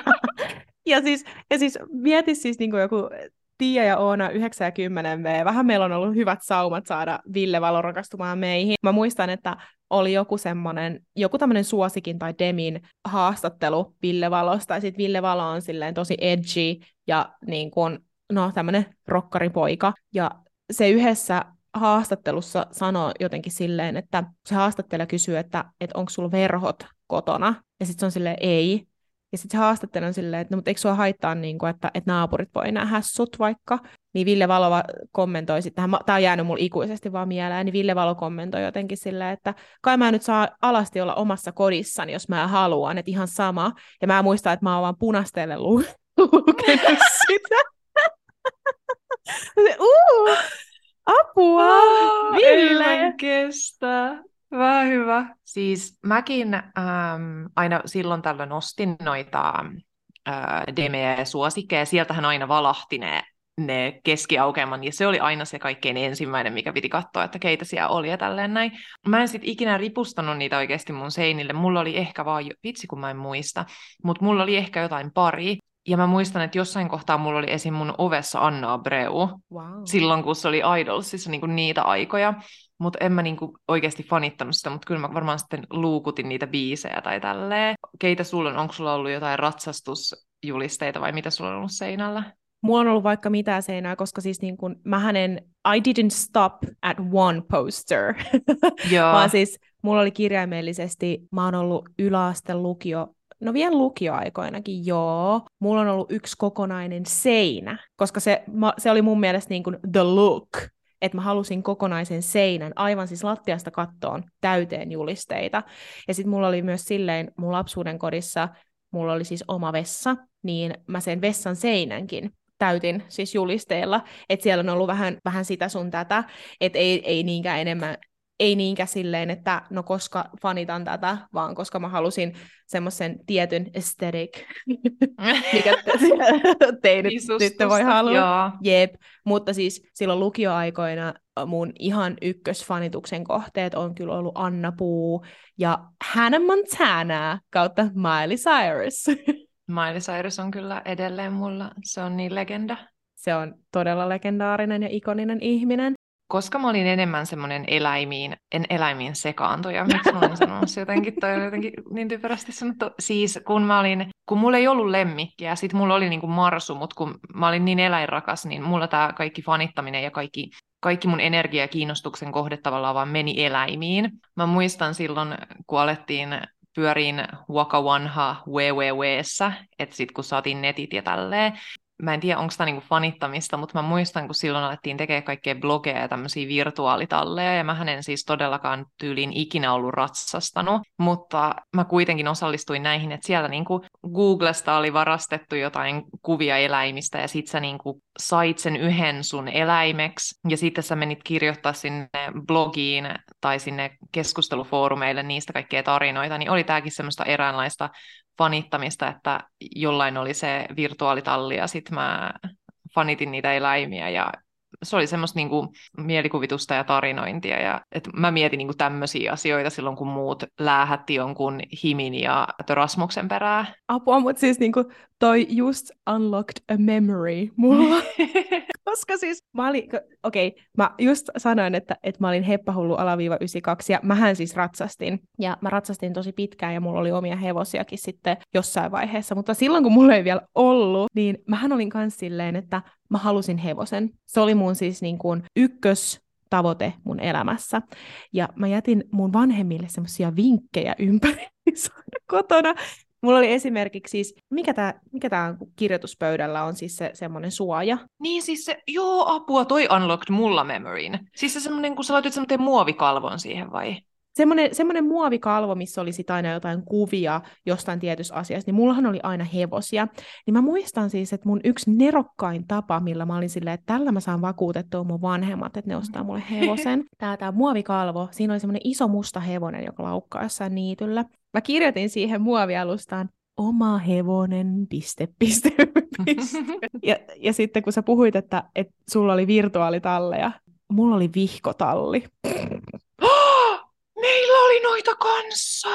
ja, siis, ja siis mieti siis niin joku Tiia ja Oona 90 V. Vähän meillä on ollut hyvät saumat saada Ville Valo rakastumaan meihin. Mä muistan, että oli joku semmoinen, joku tämmöinen suosikin tai Demin haastattelu Ville Valosta, ja sitten Ville Valo on silleen tosi edgy ja niin kuin, no tämmöinen rokkaripoika, ja se yhdessä haastattelussa sanoo jotenkin silleen, että se haastattelija kysyy, että, että onko sulla verhot kotona, ja sitten se on silleen, ei. Ja sitten se haastattelija on silleen, että no, mutta eikö sua haittaa, niin kuin, että, että naapurit voi nähdä sut vaikka. Niin Ville Valova kommentoi sitten, tämä on jäänyt mulle ikuisesti vaan mieleen, niin Ville Valo kommentoi jotenkin silleen, että kai mä nyt saa alasti olla omassa kodissani, jos mä haluan, että ihan sama. Ja mä muistan, että mä oon vaan punasteelle lukenut sitä. uh, Apua! Oh, Ville! Ei kestä. Vähän hyvä. Siis mäkin ähm, aina silloin tällöin ostin noita äh, demejä ja suosikkeja, sieltähän aina valahti ne, ne keskiaukeaman, ja se oli aina se kaikkein ensimmäinen, mikä piti katsoa, että keitä siellä oli ja tälleen näin. Mä en sit ikinä ripustanut niitä oikeasti mun seinille, mulla oli ehkä vaan, vitsi kun mä en muista, mutta mulla oli ehkä jotain pari, ja mä muistan, että jossain kohtaa mulla oli esim. mun ovessa Anna Abreu, wow. silloin kun se oli Idolsissa niin niitä aikoja. Mutta en mä niinku oikeasti fanittanut sitä, mutta kyllä mä varmaan sitten luukutin niitä biisejä tai tälleen. Keitä sulla on? Onko sulla ollut jotain ratsastusjulisteita vai mitä sulla on ollut seinällä? Mulla on ollut vaikka mitä seinää, koska siis niin kun, mä hänen I didn't stop at one poster, Joo. vaan siis mulla oli kirjaimellisesti, mä oon ollut yläaste lukio No vielä lukioaikoinakin, joo. Mulla on ollut yksi kokonainen seinä, koska se, se oli mun mielestä niin kuin the look. että mä halusin kokonaisen seinän, aivan siis lattiasta kattoon, täyteen julisteita. Ja sitten mulla oli myös silleen mun lapsuuden kodissa, mulla oli siis oma vessa, niin mä sen vessan seinänkin täytin siis julisteella, että siellä on ollut vähän, vähän sitä sun tätä, että ei, ei niinkään enemmän ei niinkään silleen, että no koska fanitan tätä, vaan koska mä halusin semmoisen tietyn aesthetic, mikä teinit nyt voi halua. Jep, mutta siis silloin lukioaikoina mun ihan ykkösfanituksen kohteet on kyllä ollut Anna Puu ja Hannah Montana kautta Miley Cyrus. Miley Cyrus on kyllä edelleen mulla, se on niin legenda. Se on todella legendaarinen ja ikoninen ihminen koska mä olin enemmän semmoinen eläimiin, en eläimiin sekaantuja, miksi mä olin sanonut se jotenkin, toi oli jotenkin niin typerästi sanottu. Siis kun mä olin, kun mulla ei ollut lemmikkiä, sit mulla oli niinku marsu, mutta kun mä olin niin eläinrakas, niin mulla tämä kaikki fanittaminen ja kaikki, kaikki mun energia ja kiinnostuksen kohde tavallaan vaan meni eläimiin. Mä muistan silloin, kun alettiin pyöriin Waka Wanha WWWssä, että sitten kun saatiin netit ja tälleen, mä en tiedä, onko tämä niinku fanittamista, mutta mä muistan, kun silloin alettiin tekemään kaikkea blogeja ja tämmöisiä virtuaalitalleja, ja mä en siis todellakaan tyyliin ikinä ollut ratsastanut, mutta mä kuitenkin osallistuin näihin, että siellä niinku Googlesta oli varastettu jotain kuvia eläimistä, ja sit sä niinku sait sen yhden sun eläimeksi, ja sitten sä menit kirjoittaa sinne blogiin tai sinne keskustelufoorumeille niistä kaikkea tarinoita, niin oli tämäkin semmoista eräänlaista fanittamista, että jollain oli se virtuaalitalli ja sitten mä fanitin niitä eläimiä ja se oli semmoista niin kuin mielikuvitusta ja tarinointia. Ja, et mä mietin niin kuin tämmöisiä asioita silloin, kun muut läähätti jonkun himin ja Rasmuksen perää. Apua, mutta siis niin kuin toi just unlocked a memory mulla. Koska siis mä olin, okei, okay, mä just sanoin, että, että mä olin heppahullu alaviiva 92 ja mähän siis ratsastin. Ja mä ratsastin tosi pitkään ja mulla oli omia hevosiakin sitten jossain vaiheessa. Mutta silloin kun mulla ei vielä ollut, niin mähän olin kans silleen, että mä halusin hevosen. Se oli mun siis niin kuin ykkös tavoite mun elämässä. Ja mä jätin mun vanhemmille semmoisia vinkkejä ympäri kotona, Mulla oli esimerkiksi siis, mikä tämä mikä tää kirjoituspöydällä on siis se semmoinen suoja? Niin siis se, joo apua, toi unlocked mulla memoryin. Siis se semmoinen, kun sä laitit semmoinen muovikalvon siihen vai? Semmoinen, semmoinen muovikalvo, missä oli sit aina jotain kuvia jostain tietystä asiasta, niin mullahan oli aina hevosia. Niin mä muistan siis, että mun yksi nerokkain tapa, millä mä olin silleen, että tällä mä saan vakuutettua mun vanhemmat, että ne ostaa mulle hevosen. Tää, tää muovikalvo, siinä oli semmoinen iso musta hevonen, joka laukkaa jossain niityllä. Mä kirjoitin siihen muovialustaan, oma hevonen, piste, piste, piste. ja, ja sitten kun sä puhuit, että, että sulla oli virtuaalitalleja, mulla oli vihkotalli. Meillä oli noita kanssa!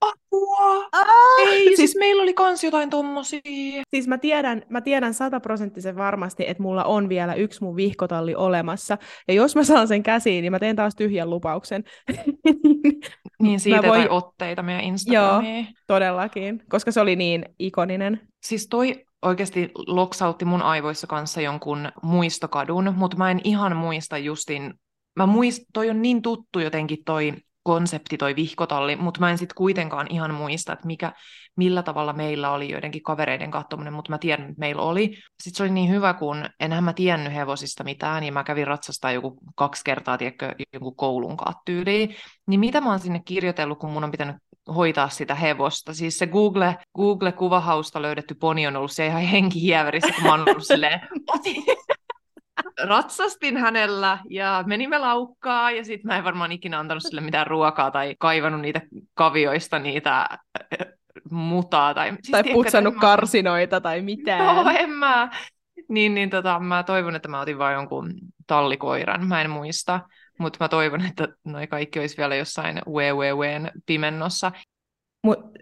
Apua! Ah, Ei, siis, siis meillä oli kans jotain tommosia. Siis mä tiedän, mä tiedän sataprosenttisen varmasti, että mulla on vielä yksi mun vihkotalli olemassa. Ja jos mä saan sen käsiin, niin mä teen taas tyhjän lupauksen. niin siitä voi... otteita meidän Instagramiin. Joo, todellakin, koska se oli niin ikoninen. Siis toi oikeasti loksautti mun aivoissa kanssa jonkun muistokadun, mutta mä en ihan muista justin Mä muist, toi on niin tuttu jotenkin toi konsepti, toi vihkotalli, mutta mä en sitten kuitenkaan ihan muista, että mikä, millä tavalla meillä oli joidenkin kavereiden katsominen, mutta mä tiedän, että meillä oli. Sitten se oli niin hyvä, kun enhän mä tiennyt hevosista mitään, niin mä kävin ratsastaa joku kaksi kertaa, tiedätkö, joku koulun tyyliin. Niin mitä mä oon sinne kirjoitellut, kun mun on pitänyt hoitaa sitä hevosta. Siis se Google, Google-kuvahausta löydetty poni on ollut se ihan henkihieverissä, kun mä oon ollut silleen, ratsastin hänellä ja menimme laukkaa ja sitten mä en varmaan ikinä antanut sille mitään ruokaa tai kaivannut niitä kavioista niitä äh, mutaa. Tai, siis tai putsannut mä... karsinoita tai mitään. No en mä. Niin, niin tota, mä toivon, että mä otin vain jonkun tallikoiran, mä en muista. Mutta mä toivon, että noi kaikki olisi vielä jossain WWWn pimennossa.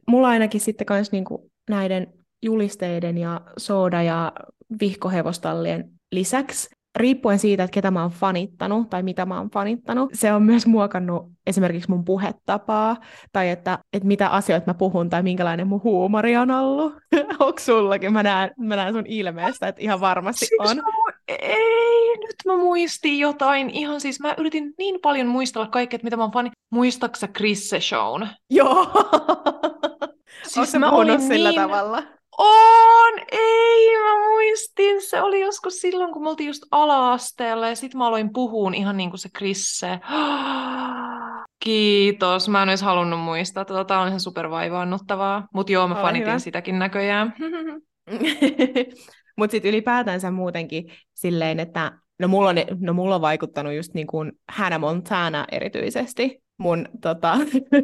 mulla ainakin sitten kans niinku näiden julisteiden ja sooda- ja vihkohevostallien lisäksi riippuen siitä, että ketä mä oon fanittanut tai mitä mä oon fanittanut, se on myös muokannut esimerkiksi mun puhetapaa tai että, että mitä asioita mä puhun tai minkälainen mun huumori on ollut. Onko sullakin? Mä näen, mä näen sun ilmeestä, että ihan varmasti siis on. Ei, nyt mä muistin jotain. Ihan siis mä yritin niin paljon muistella kaikkea, että mitä mä oon fani. Muistaaksä Chrisse Shown? Joo. siis mä olin sillä niin... tavalla? On! Ei, mä muistin, se oli joskus silloin, kun me oltiin just ala-asteella ja sitten mä aloin puhua ihan niin kuin se Krisse. Kiitos, mä en olisi halunnut muistaa. Tota, Tämä on ihan supervaivaannuttavaa, mutta joo, mä Ole fanitin hyvä. sitäkin näköjään. mutta sitten ylipäätänsä muutenkin silleen, että no mulla on, no mulla on vaikuttanut just niin kuin Hannah Montana erityisesti mun tota,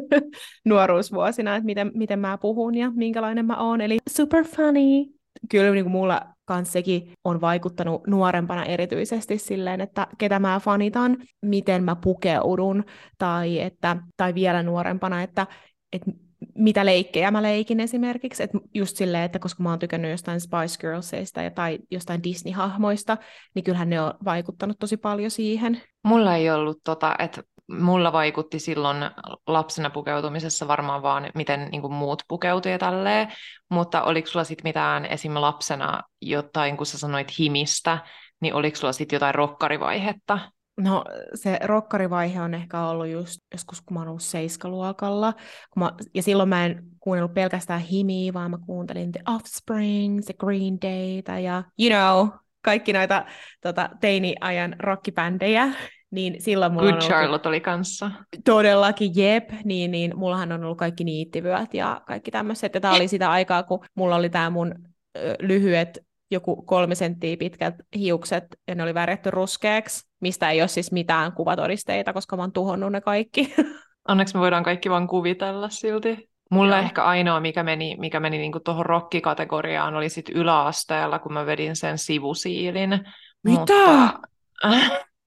nuoruusvuosina, että miten, miten mä puhun ja minkälainen mä oon. Eli super funny. Kyllä niin kuin mulla kans sekin on vaikuttanut nuorempana erityisesti silleen, että ketä mä fanitan, miten mä pukeudun, tai, että, tai vielä nuorempana, että, että mitä leikkejä mä leikin esimerkiksi, että just silleen, että koska mä oon tykännyt jostain Spice Girlsista tai jostain Disney-hahmoista, niin kyllähän ne on vaikuttanut tosi paljon siihen. Mulla ei ollut tota, että mulla vaikutti silloin lapsena pukeutumisessa varmaan vaan, miten niin kuin muut pukeutuivat tälleen, mutta oliko sulla sitten mitään esim. lapsena jotain, kun sä sanoit himistä, niin oliko sulla sitten jotain rokkarivaihetta? No se rokkarivaihe on ehkä ollut just joskus, kun mä oon ollut seiskaluokalla. Kun mä, ja silloin mä en kuunnellut pelkästään himiä, vaan mä kuuntelin The Offspring, The Green Day ja you know, kaikki näitä tota, teini-ajan rockibändejä niin silloin mulla Good on Charlotte oli kanssa. Todellakin, jep. Niin, niin mullahan on ollut kaikki niittivyöt ja kaikki tämmöiset. Ja tämä oli sitä aikaa, kun mulla oli tämä mun ö, lyhyet, joku kolme senttiä pitkät hiukset, ja ne oli värjätty ruskeaksi, mistä ei ole siis mitään kuvatodisteita, koska mä oon tuhonnut ne kaikki. Onneksi me voidaan kaikki vaan kuvitella silti. Mulla Joo. ehkä ainoa, mikä meni, mikä meni niinku tuohon rokkikategoriaan, oli sit yläasteella, kun mä vedin sen sivusiilin. Mitä? Mutta...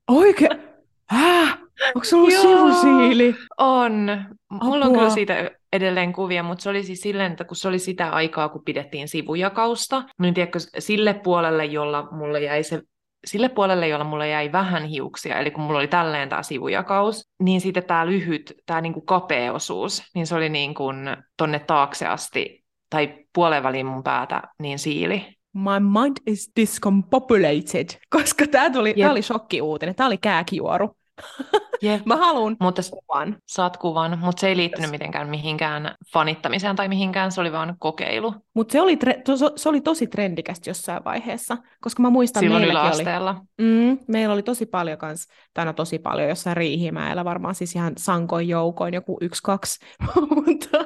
Oikein? Häh? Onko se ollut sivusiili? On. Mulla Apua. on kyllä siitä edelleen kuvia, mutta se oli siis silleen, että kun se oli sitä aikaa, kun pidettiin sivujakausta, niin tiedätkö, sille puolelle, jolla mulle jäi se sille puolelle, jolla mulla jäi vähän hiuksia, eli kun mulla oli tälleen tämä sivujakaus, niin sitten tämä lyhyt, tämä niinku kapea osuus, niin se oli niin kuin tonne taakse asti, tai puolen väliin mun päätä, niin siili my mind is discombobulated, koska tämä tuli, yep. tää oli shokkiuutinen, tämä oli kääkijuoru. Yep. Mä haluan mutta kuvan. Saat kuvan, mutta se ei liittynyt yes. mitenkään mihinkään fanittamiseen tai mihinkään, se oli vaan kokeilu. Mutta se, oli tre- to- se oli tosi trendikästä jossain vaiheessa, koska mä muistan Silloin meilläkin oli... Mm, meillä oli tosi paljon kans, tai no tosi paljon jossain Riihimäellä, varmaan siis ihan sankoin joukoin, joku yksi, kaksi, mutta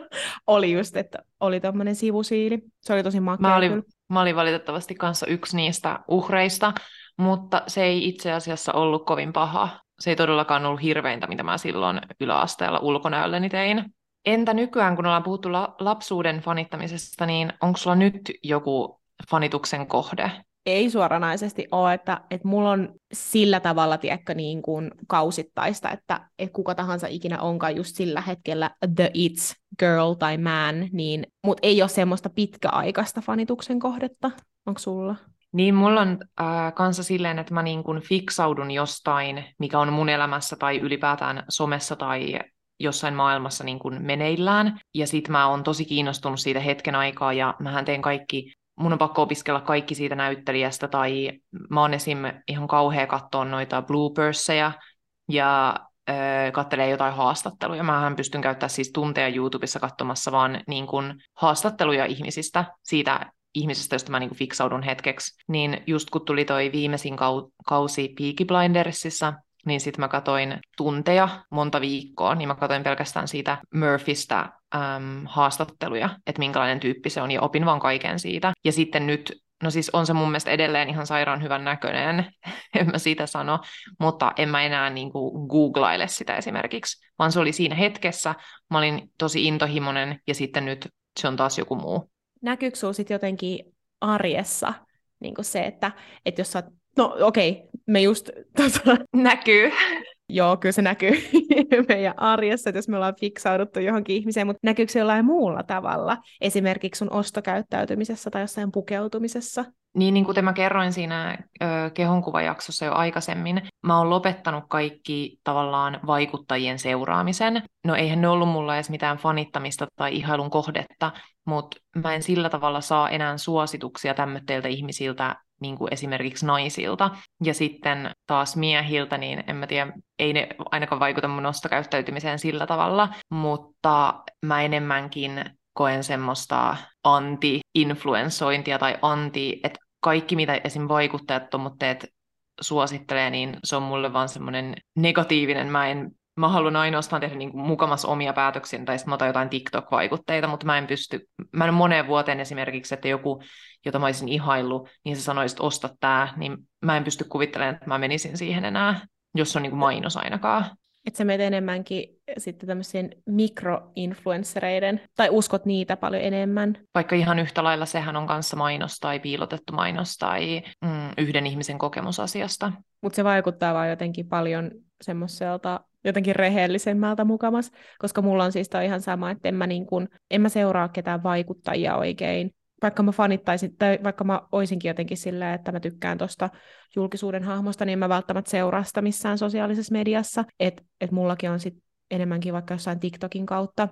oli just, että oli tämmöinen sivusiili. Se oli tosi makea mä olin, mä olin valitettavasti kanssa yksi niistä uhreista, mutta se ei itse asiassa ollut kovin paha se ei todellakaan ollut hirveintä, mitä mä silloin yläasteella ulkonäölleni tein. Entä nykyään, kun ollaan puhuttu la- lapsuuden fanittamisesta, niin onko sulla nyt joku fanituksen kohde? Ei suoranaisesti ole, että, että mulla on sillä tavalla, tiedätkö, niin kuin kausittaista, että, että kuka tahansa ikinä onkaan just sillä hetkellä the it's girl tai man, niin, mutta ei ole semmoista pitkäaikaista fanituksen kohdetta. Onko sulla? Niin, mulla on äh, kanssa silleen, että mä niin kun fiksaudun jostain, mikä on mun elämässä tai ylipäätään somessa tai jossain maailmassa niin kuin meneillään. Ja sit mä oon tosi kiinnostunut siitä hetken aikaa ja mähän teen kaikki, mun on pakko opiskella kaikki siitä näyttelijästä tai mä oon esim. ihan kauhea katsoa noita bloopersseja ja kattelee jotain haastatteluja. Mähän pystyn käyttämään siis tunteja YouTubessa katsomassa vaan niin kuin haastatteluja ihmisistä siitä ihmisestä, josta mä niin fiksaudun hetkeksi, niin just kun tuli toi viimeisin kau- kausi Peaky Blindersissa, niin sitten mä katoin tunteja monta viikkoa, niin mä katoin pelkästään siitä Murphystä äm, haastatteluja, että minkälainen tyyppi se on, ja opin vaan kaiken siitä. Ja sitten nyt, no siis on se mun mielestä edelleen ihan sairaan hyvän näköinen, en mä sitä sano, mutta en mä enää niin kuin googlaile sitä esimerkiksi, vaan se oli siinä hetkessä, mä olin tosi intohimoinen, ja sitten nyt se on taas joku muu näkyykö sinulla sitten jotenkin arjessa niin se, että, että jos sä No okei, okay, me just... Tota, näkyy. Joo, kyllä se näkyy meidän arjessa, että jos me ollaan fiksauduttu johonkin ihmiseen, mutta näkyykö se jollain muulla tavalla, esimerkiksi sun ostokäyttäytymisessä tai jossain pukeutumisessa? Niin, niin kuten mä kerroin siinä ö, kehonkuvajaksossa jo aikaisemmin, mä oon lopettanut kaikki tavallaan vaikuttajien seuraamisen. No eihän ne ollut mulla edes mitään fanittamista tai ihailun kohdetta, mutta mä en sillä tavalla saa enää suosituksia tämmöiltä ihmisiltä, niin kuin esimerkiksi naisilta. Ja sitten taas miehiltä, niin en mä tiedä, ei ne ainakaan vaikuta mun ostokäyttäytymiseen sillä tavalla, mutta mä enemmänkin koen semmoista anti-influensointia tai anti, että kaikki, mitä esim. vaikuttajat, tomotteet suosittelee, niin se on mulle vaan semmoinen negatiivinen. Mä en mä haluan ainoastaan tehdä niin kuin mukamas omia päätöksiä, tai sitten mä otan jotain TikTok-vaikutteita, mutta mä en pysty, mä en moneen vuoteen esimerkiksi, että joku, jota mä olisin ihaillut, niin se sanoisi, että osta tämä, niin mä en pysty kuvittelemaan, että mä menisin siihen enää, jos on niin kuin mainos ainakaan. Että sä menet enemmänkin sitten tämmöisien mikroinfluenssereiden, tai uskot niitä paljon enemmän? Vaikka ihan yhtä lailla sehän on kanssa mainos tai piilotettu mainos tai mm, yhden ihmisen kokemus asiasta. Mutta se vaikuttaa vaan jotenkin paljon semmoiselta jotenkin rehellisemmältä mukamas, koska mulla on siis toi ihan sama, että en mä, niin kun, en mä seuraa ketään vaikuttajia oikein, vaikka mä fanittaisin, tai vaikka mä oisinkin jotenkin silleen, että mä tykkään tuosta julkisuuden hahmosta, niin en mä välttämättä seuraa sitä missään sosiaalisessa mediassa, että et mullakin on sit enemmänkin vaikka jossain TikTokin kautta,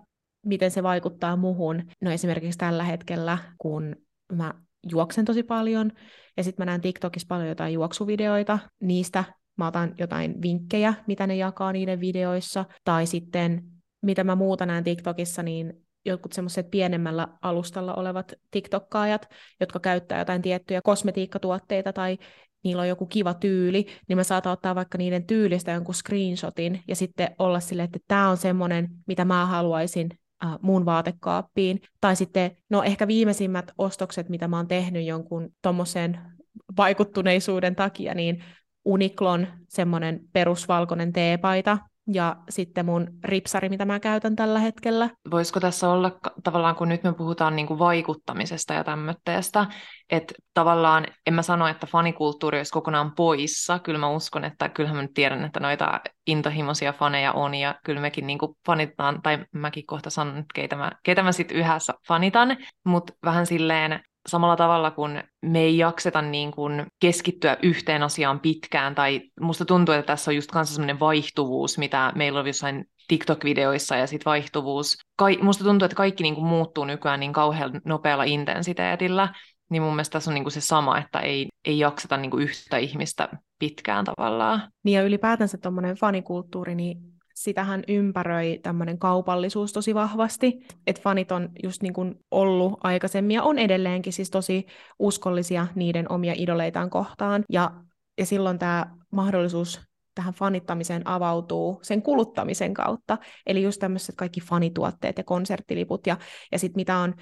miten se vaikuttaa muhun. No esimerkiksi tällä hetkellä, kun mä juoksen tosi paljon, ja sitten mä näen TikTokissa paljon jotain juoksuvideoita, niistä mä otan jotain vinkkejä, mitä ne jakaa niiden videoissa, tai sitten mitä mä muuta näen TikTokissa, niin jotkut semmoiset pienemmällä alustalla olevat TikTokkaajat, jotka käyttää jotain tiettyjä kosmetiikkatuotteita tai niillä on joku kiva tyyli, niin mä saatan ottaa vaikka niiden tyylistä jonkun screenshotin ja sitten olla sille, että tämä on semmoinen, mitä mä haluaisin äh, mun vaatekaappiin. Tai sitten, no ehkä viimeisimmät ostokset, mitä mä oon tehnyt jonkun tommosen vaikuttuneisuuden takia, niin Uniklon semmoinen perusvalkoinen teepaita, ja sitten mun ripsari, mitä mä käytän tällä hetkellä. Voisiko tässä olla tavallaan, kun nyt me puhutaan niin kuin vaikuttamisesta ja tämmöistä, että tavallaan en mä sano, että fanikulttuuri olisi kokonaan poissa. Kyllä mä uskon, että kyllähän mä nyt tiedän, että noita intohimoisia faneja on ja kyllä mekin niin kuin fanitaan, tai mäkin kohta sanon, keitä mä, keitä mä sitten yhdessä fanitan, mutta vähän silleen samalla tavalla kun me ei jakseta niin kuin keskittyä yhteen asiaan pitkään, tai musta tuntuu, että tässä on just kanssa semmoinen vaihtuvuus, mitä meillä on jossain TikTok-videoissa ja sitten vaihtuvuus. Ka- musta tuntuu, että kaikki niin kuin muuttuu nykyään niin kauhean nopealla intensiteetillä, niin mun mielestä tässä on niin kuin se sama, että ei, ei jakseta niin kuin yhtä ihmistä pitkään tavallaan. Niin ja ylipäätänsä tuommoinen fanikulttuuri, niin sitähän ympäröi tämmöinen kaupallisuus tosi vahvasti. Että fanit on just niin kuin ollut aikaisemmin ja on edelleenkin siis tosi uskollisia niiden omia idoleitaan kohtaan. Ja, ja silloin tämä mahdollisuus tähän fanittamiseen avautuu sen kuluttamisen kautta. Eli just tämmöiset kaikki fanituotteet ja konserttiliput ja, ja sitten mitä on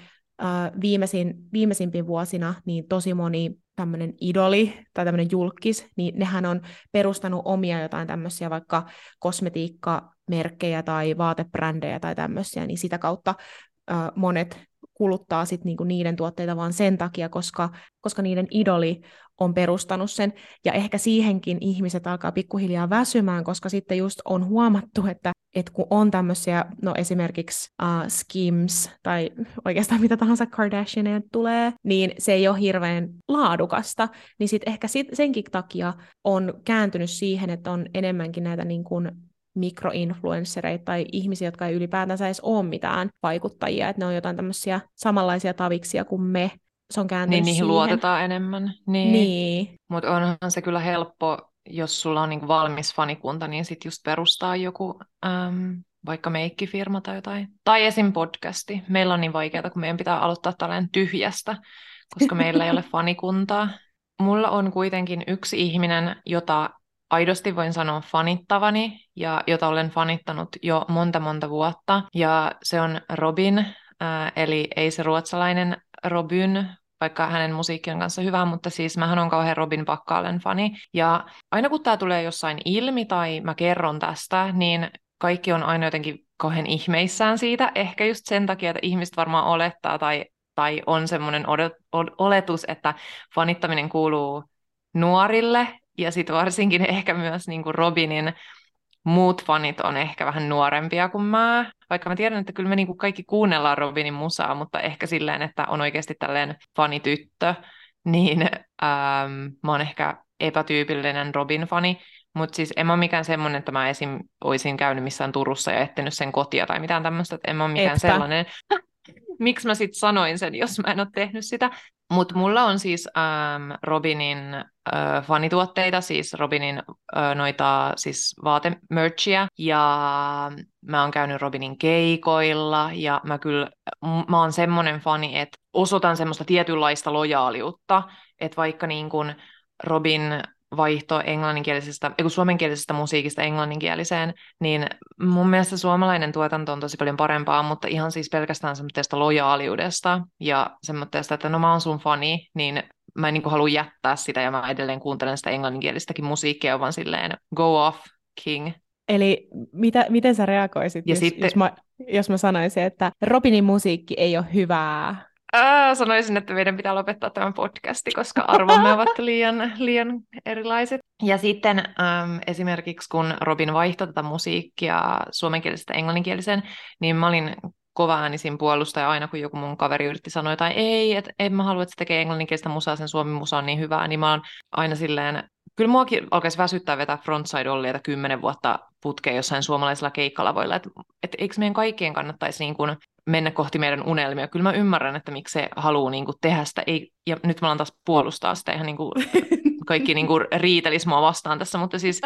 viimeisin, viimeisimpin vuosina, niin tosi moni tämmöinen idoli tai tämmöinen julkis, niin nehän on perustanut omia jotain tämmöisiä vaikka kosmetiikkamerkkejä tai vaatebrändejä tai tämmöisiä, niin sitä kautta monet kuluttaa sit niinku niiden tuotteita vaan sen takia, koska, koska niiden idoli on perustanut sen, ja ehkä siihenkin ihmiset alkaa pikkuhiljaa väsymään, koska sitten just on huomattu, että, että kun on tämmöisiä, no esimerkiksi uh, Skims tai oikeastaan mitä tahansa Kardashianeja tulee, niin se ei ole hirveän laadukasta, niin sitten ehkä sit, senkin takia on kääntynyt siihen, että on enemmänkin näitä niin kuin mikroinfluenssereita tai ihmisiä, jotka ei ylipäätänsä edes ole mitään vaikuttajia, että ne on jotain tämmöisiä samanlaisia taviksia kuin me, se on kääntynyt Niin niihin siihen. luotetaan enemmän. Niin. Niin. Mutta onhan se kyllä helppo, jos sulla on niinku valmis fanikunta, niin sitten just perustaa joku äm, vaikka meikkifirma tai jotain. Tai esim. podcasti. Meillä on niin vaikeaa, kun meidän pitää aloittaa tällainen tyhjästä, koska meillä ei ole fanikuntaa. Mulla on kuitenkin yksi ihminen, jota aidosti voin sanoa fanittavani ja jota olen fanittanut jo monta monta vuotta. Ja se on Robin, äh, eli ei se ruotsalainen Robyn, vaikka hänen musiikki on kanssa hyvä, mutta siis mähän on kauhean Robin Pakkaalen fani. Ja aina kun tämä tulee jossain ilmi tai mä kerron tästä, niin kaikki on aina jotenkin kauhean ihmeissään siitä. Ehkä just sen takia, että ihmiset varmaan olettaa tai, tai on semmoinen oletus, että fanittaminen kuuluu nuorille ja sitten varsinkin ehkä myös niin kuin Robinin muut fanit on ehkä vähän nuorempia kuin mä. Vaikka mä tiedän, että kyllä me niinku kaikki kuunnellaan Robinin musaa, mutta ehkä silleen, että on oikeasti tällainen fanityttö, niin ähm, mä oon ehkä epätyypillinen Robin-fani. Mutta siis en mä ole mikään semmoinen, että mä esim. olisin käynyt missään Turussa ja etsinyt sen kotia tai mitään tämmöistä, että en mä ole mikään Etpä. sellainen. Miksi mä sitten sanoin sen, jos mä en ole tehnyt sitä? Mutta mulla on siis ähm, Robinin äh, fanituotteita, siis Robinin äh, noita siis vaatemerchia, ja mä oon käynyt Robinin keikoilla, ja mä kyllä, mä oon semmonen fani, että osoitan semmoista tietynlaista lojaaliutta, että vaikka niin kun Robin vaihto englanninkielisestä, ei suomenkielisestä musiikista englanninkieliseen, niin mun mielestä suomalainen tuotanto on tosi paljon parempaa, mutta ihan siis pelkästään semmoista lojaaliudesta ja semmoista, että no mä oon sun fani, niin mä en niin halua jättää sitä ja mä edelleen kuuntelen sitä englanninkielistäkin musiikkia, vaan silleen go off, king. Eli mitä, miten sä reagoisit, ja jos, sitten... jos, mä, jos mä sanoisin, että Robinin musiikki ei ole hyvää, Ää, sanoisin, että meidän pitää lopettaa tämän podcasti, koska arvomme ovat liian, liian erilaiset. Ja sitten äm, esimerkiksi kun Robin vaihtoi tätä musiikkia suomenkielisestä englanninkieliseen, niin mä olin kova äänisin puolustaja aina, kun joku mun kaveri yritti sanoa jotain, ei, että en mä halua, että se tekee englanninkielistä musaa, sen suomen musa on niin hyvää, niin mä oon aina silleen, kyllä muakin alkaisi väsyttää vetää frontside ollieta kymmenen vuotta putkeen jossain suomalaisilla keikkalavoilla, että et eikö meidän kaikkien kannattaisi niin kuin mennä kohti meidän unelmia. Kyllä mä ymmärrän, että miksi se haluaa niin kuin tehdä sitä, ei, ja nyt mä alan taas puolustaa sitä ihan niin kuin kaikki niin kuin riitelis mua vastaan tässä, mutta siis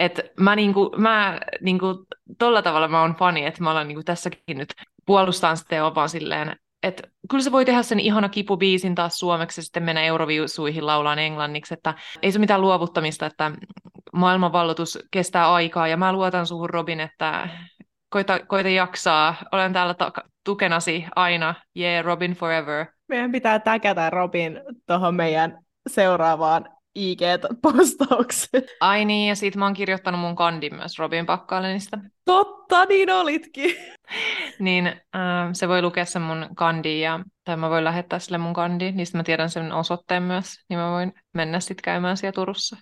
että mä, niinku, mä niinku, tolla tavalla mä oon fani, että mä olen niinku tässäkin nyt puolustaan sitä ja vaan silleen, että kyllä se voi tehdä sen ihana kipubiisin taas suomeksi ja sitten mennä euroviisuihin laulaan englanniksi, että ei se mitään luovuttamista, että maailmanvalloitus kestää aikaa ja mä luotan suhun Robin, että koita, koita jaksaa, olen täällä ta- tukenasi aina, yeah, Robin forever. Meidän pitää täkätä Robin tuohon meidän seuraavaan IG-postaukseen. Ai niin, ja siitä mä oon kirjoittanut mun kandin myös Robin Pakkalenista. Totta, niin olitkin. niin äh, se voi lukea sen mun kandi, ja, tai mä voin lähettää sille mun kandi, niin mä tiedän sen osoitteen myös, niin mä voin mennä sitten käymään siellä Turussa.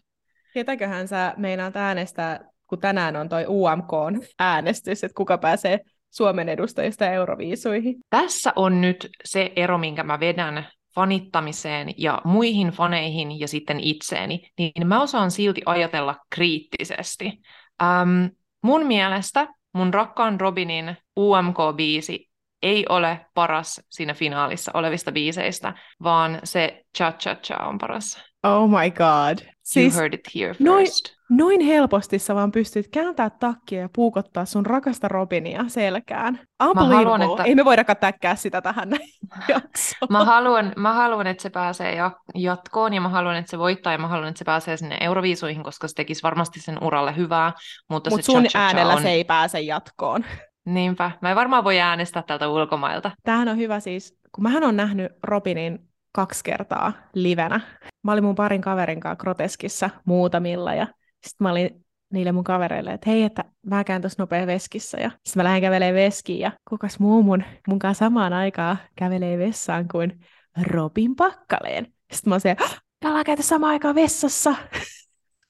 Ketäköhän sä meinaat äänestää, kun tänään on toi UMK-äänestys, että kuka pääsee Suomen edustajista Euroviisuihin? Tässä on nyt se ero, minkä mä vedän fanittamiseen ja muihin faneihin ja sitten itseeni, niin mä osaan silti ajatella kriittisesti. Ähm, mun mielestä mun rakkaan Robinin UMK-biisi ei ole paras siinä finaalissa olevista biiseistä, vaan se Cha Cha Cha on paras. Oh my god. Siis you heard it here first. Noin, noin helposti sä vaan pystyt kääntää takkia ja puukottaa sun rakasta Robinia selkään. Mä haluan, että... Ei me voida täkkää sitä tähän jaksoon. mä, haluan, mä haluan, että se pääsee jatkoon ja mä haluan, että se voittaa ja mä haluan, että se pääsee sinne Euroviisuihin, koska se tekisi varmasti sen uralle hyvää. Mutta Mut se sun äänellä on... se ei pääse jatkoon. Niinpä. Mä en varmaan voi äänestää tältä ulkomailta. Tämähän on hyvä siis, kun mähän on nähnyt Robinin kaksi kertaa livenä. Mä olin mun parin kaverin kanssa groteskissa muutamilla ja sitten mä olin niille mun kavereille, että hei, että mä käyn tuossa nopea veskissä. Ja sitten mä lähden kävelemään veskiin ja kukas muu mun, mun kanssa samaan aikaan kävelee vessaan kuin Robin Pakkaleen. Sitten mä oon se, me ollaan käyty samaan aikaan vessassa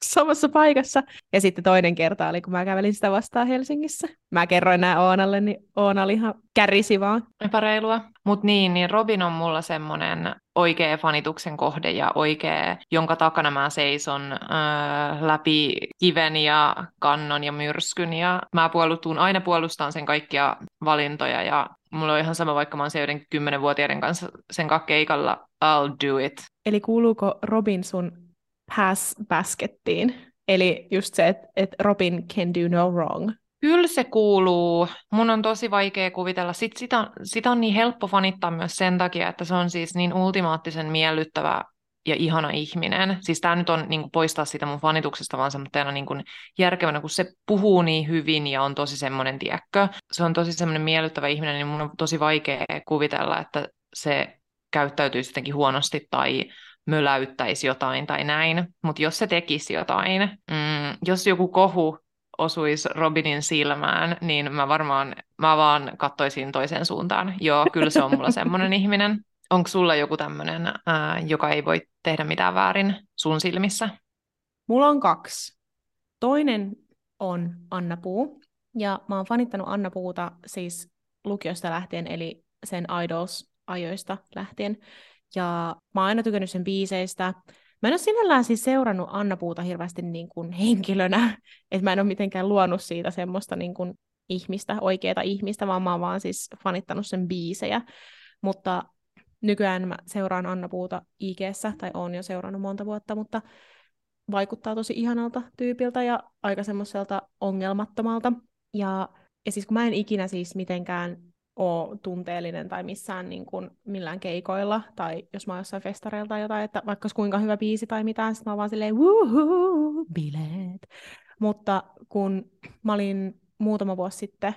samassa paikassa. Ja sitten toinen kerta oli, kun mä kävelin sitä vastaan Helsingissä. Mä kerroin nämä Oonalle, niin Oona oli ihan kärisi vaan. Epäreilua. Mutta niin, niin Robin on mulla semmoinen oikea fanituksen kohde ja oikea, jonka takana mä seison äh, läpi kiven ja kannon ja myrskyn. Ja mä puolustun, aina puolustan sen kaikkia valintoja ja mulla on ihan sama, vaikka mä oon se kymmenenvuotiaiden kanssa sen keikalla, I'll do it. Eli kuuluuko Robin sun pass baskettiin. Eli just se, että et Robin can do no wrong. Kyllä se kuuluu. Mun on tosi vaikea kuvitella. Sit sitä, sitä on niin helppo fanittaa myös sen takia, että se on siis niin ultimaattisen miellyttävä ja ihana ihminen. Siis tämä nyt on niin kuin, poistaa sitä mun fanituksesta, vaan semmoinen niin kuin, järkevänä, kun se puhuu niin hyvin ja on tosi semmoinen tiekkö. Se on tosi semmoinen miellyttävä ihminen, niin mun on tosi vaikea kuvitella, että se käyttäytyy jotenkin huonosti tai möläyttäisi jotain tai näin, mutta jos se tekisi jotain, mm, jos joku kohu osuisi Robinin silmään, niin mä varmaan, mä vaan kattoisin toiseen suuntaan. Joo, kyllä se on mulla semmoinen ihminen. Onko sulla joku tämmöinen, joka ei voi tehdä mitään väärin sun silmissä? Mulla on kaksi. Toinen on Anna Puu, ja mä oon fanittanut Anna Puuta siis lukiosta lähtien, eli sen Idols-ajoista lähtien. Ja mä oon aina tykännyt sen biiseistä. Mä en ole sinällään siis seurannut Anna Puuta hirveästi niin kuin henkilönä, että mä en ole mitenkään luonut siitä semmoista niin kuin ihmistä, oikeaa ihmistä, vaan mä oon vaan siis fanittanut sen biisejä. Mutta nykyään mä seuraan Anna Puuta ig tai oon jo seurannut monta vuotta, mutta vaikuttaa tosi ihanalta tyypiltä ja aika semmoiselta ongelmattomalta. Ja, ja siis kun mä en ikinä siis mitenkään ole tunteellinen tai missään niin kuin, millään keikoilla, tai jos mä oon jossain festareilla tai jotain, että vaikka kuinka hyvä biisi tai mitään, sitten mä oon vaan silleen, wuhuu, bileet. Mutta kun mä olin muutama vuosi sitten,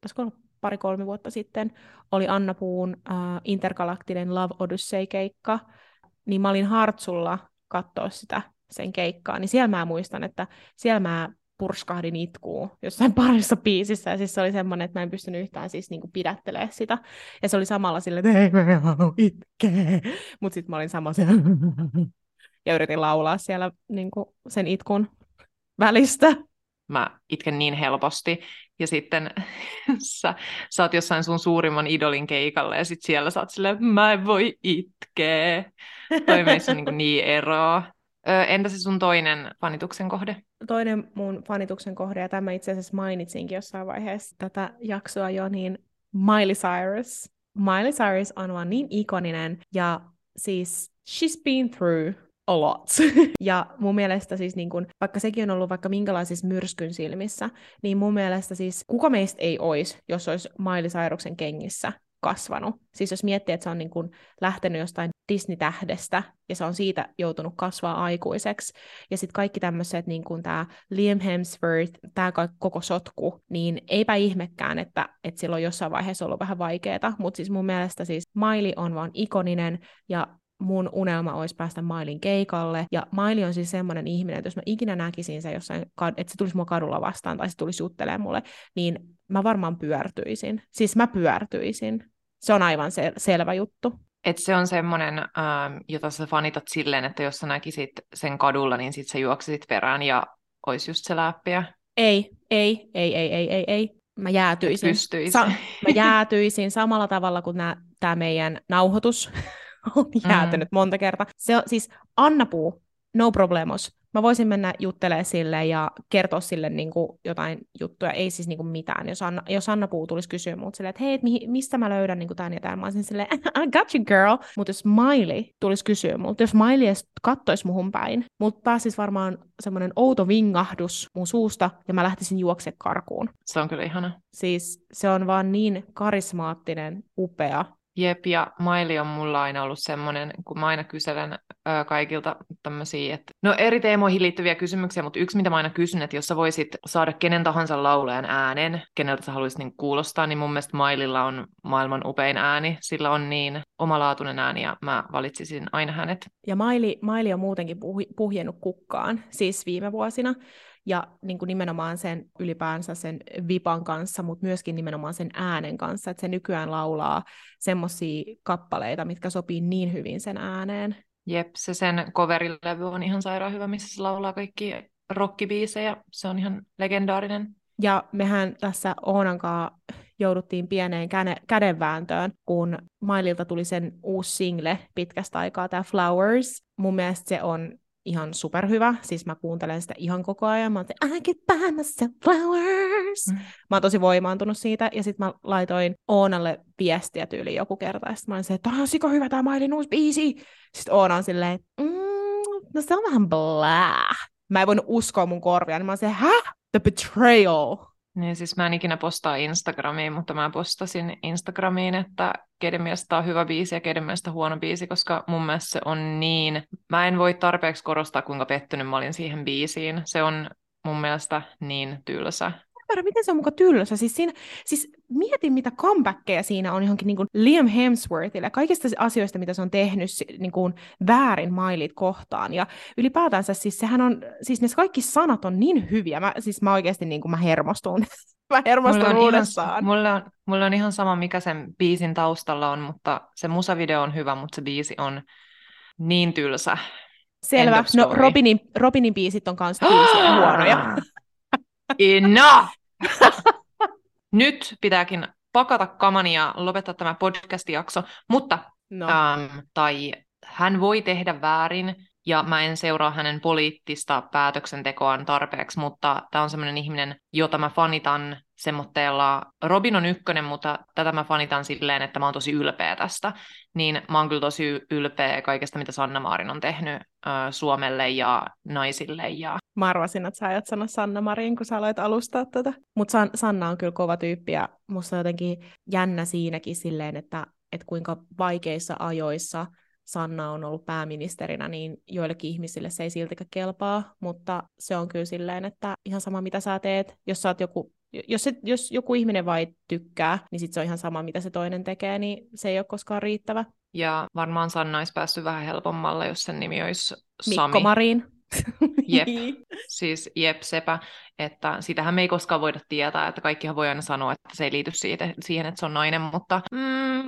taisiko olla pari-kolme vuotta sitten, oli Anna Puun uh, intergalaktinen Love Odyssey-keikka, niin mä olin Hartsulla katsoa sitä sen keikkaa, niin siellä mä muistan, että siellä mä purskahdin itkuun jossain parissa biisissä, ja siis se oli semmoinen, että mä en pystynyt yhtään siis niinku pidättelemään sitä, ja se oli samalla silleen, että ei mä halua itkeä, mutta sitten mä olin sama siellä, ja yritin laulaa siellä niinku sen itkun välistä. Mä itken niin helposti, ja sitten sä, sä oot jossain sun suurimman idolin keikalle, ja sitten siellä sä oot silleen, mä en voi itkeä. Toi meissä niin, niin eroa. Ö, entä se sun toinen fanituksen kohde? Toinen mun fanituksen kohde, ja tämä itse asiassa mainitsinkin jossain vaiheessa tätä jaksoa jo, niin Miley Cyrus. Miley Cyrus on vaan niin ikoninen, ja siis she's been through a lot. ja mun mielestä siis niin kun, vaikka sekin on ollut vaikka minkälaisissa myrskyn silmissä, niin mun mielestä siis kuka meistä ei olisi, jos olisi Miley Cyrusen kengissä kasvanut. Siis jos miettii, että se on niin kuin lähtenyt jostain Disney-tähdestä ja se on siitä joutunut kasvaa aikuiseksi. Ja sitten kaikki tämmöiset, niin kuin tämä Liam Hemsworth, tämä koko sotku, niin eipä ihmekään, että, että sillä on jossain vaiheessa ollut vähän vaikeaa. Mutta siis mun mielestä siis Miley on vaan ikoninen ja mun unelma olisi päästä Mailin keikalle. Ja Maili on siis semmoinen ihminen, että jos mä ikinä näkisin se jossain, että se tulisi mua kadulla vastaan tai se tulisi juttelemaan mulle, niin mä varmaan pyörtyisin. Siis mä pyörtyisin. Se on aivan sel- selvä juttu. Et se on semmoinen, ähm, jota sä fanitat silleen, että jos sä näkisit sen kadulla, niin sit sä juoksisit perään ja olisi just se läppiä. Ei, ei, ei, ei, ei, ei, ei. Mä jäätyisin. Sa- mä jäätyisin samalla tavalla kuin tämä meidän nauhoitus on jäätynyt mm. monta kertaa. Se on siis Anna Puu, no problemos mä voisin mennä juttelemaan sille ja kertoa sille niin kuin jotain juttuja, ei siis niin kuin mitään. Jos Anna, jos Anna Puu tulisi kysyä multa silleen, että hei, et mihin, mistä mä löydän niin kuin tämän ja tämän, mä olisin silleen, I got you girl. Mutta jos Miley tulisi kysyä multa, jos Miley edes kattoisi muhun päin, multa pääsisi varmaan semmoinen outo vingahdus mun suusta ja mä lähtisin juokse karkuun. Se on kyllä ihana. Siis se on vaan niin karismaattinen, upea Jep, ja Maili on mulla aina ollut semmoinen, kun mä aina kyselen ö, kaikilta tämmöisiä, että no eri teemoihin liittyviä kysymyksiä, mutta yksi, mitä mä aina kysyn, että jos sä voisit saada kenen tahansa laulajan äänen, keneltä sä haluaisit niin kuulostaa, niin mun mielestä Maililla on maailman upein ääni, sillä on niin omalaatuinen ääni, ja mä valitsisin aina hänet. Ja Maili, Maili on muutenkin puh- puhjennut kukkaan, siis viime vuosina, ja niin kuin nimenomaan sen ylipäänsä sen vipan kanssa, mutta myöskin nimenomaan sen äänen kanssa, että se nykyään laulaa semmoisia kappaleita, mitkä sopii niin hyvin sen ääneen. Jep, se sen coverilevy on ihan sairaan hyvä, missä se laulaa kaikki rockibiisejä, se on ihan legendaarinen. Ja mehän tässä Oonankaa jouduttiin pieneen kädenvääntöön, kun Maililta tuli sen uusi single pitkästä aikaa, tämä Flowers. Mun mielestä se on ihan superhyvä, siis mä kuuntelen sitä ihan koko ajan, mä oon I get buy myself flowers. Mm. Mä oon tosi voimaantunut siitä, ja sitten mä laitoin Oonalle viestiä tyyliin joku kerta, ja sitten mä olin se, että on siko hyvä tää Mailin uusi biisi. Sitten Oona on silleen, mm, no se on vähän blah. Mä en voinut uskoa mun korvia, niin mä oon se, häh? The betrayal. Niin siis mä en ikinä postaa Instagramiin, mutta mä postasin Instagramiin, että keiden mielestä on hyvä biisi ja keiden mielestä huono biisi, koska mun mielestä se on niin... Mä en voi tarpeeksi korostaa, kuinka pettynyt mä olin siihen biisiin. Se on mun mielestä niin tylsä ymmärrä, miten se on muka tylsä. Siis, siinä, siis mietin, mitä comebackkejä siinä on johonkin niin kuin Liam Hemsworthille, kaikista asioista, mitä se on tehnyt niin kuin väärin mailit kohtaan. Ja ylipäätänsä siis sehän on, siis ne kaikki sanat on niin hyviä. Mä, siis mä oikeasti niin kuin mä hermostun. mä hermostun mulla uudestaan. Ihan, mulla, on, mulla on ihan sama, mikä sen biisin taustalla on, mutta se musavideo on hyvä, mutta se biisi on niin tylsä. Selvä. No Robinin, Robinin biisit on kanssa huonoja. Enough! Nyt pitääkin pakata kamani ja lopettaa tämä podcast-jakso, mutta no. ähm, tai hän voi tehdä väärin, ja mä en seuraa hänen poliittista päätöksentekoaan tarpeeksi, mutta tämä on semmoinen ihminen, jota mä fanitan semmoitteella, Robin on ykkönen, mutta tätä mä fanitan silleen, että mä oon tosi ylpeä tästä, niin mä oon kyllä tosi ylpeä kaikesta, mitä Sanna Maarin on tehnyt äh, Suomelle ja naisille. Ja... Mä arvasin, että sä ajat sanoa Sanna Marin, kun sä aloit alustaa tätä. Mutta San- Sanna on kyllä kova tyyppi ja musta on jotenkin jännä siinäkin silleen, että, että kuinka vaikeissa ajoissa Sanna on ollut pääministerinä, niin joillekin ihmisille se ei siltikään kelpaa, mutta se on kyllä silleen, että ihan sama mitä sä teet, jos sä oot joku jos, se, jos joku ihminen vai tykkää, niin sit se on ihan sama, mitä se toinen tekee, niin se ei ole koskaan riittävä. Ja varmaan Sanna olisi päässyt vähän helpommalle, jos sen nimi olisi Sami. Mikko Marin. Jep, siis jep, sepä, että sitähän me ei koskaan voida tietää, että kaikkihan voi aina sanoa, että se ei liity siitä, siihen, että se on nainen, mutta mm,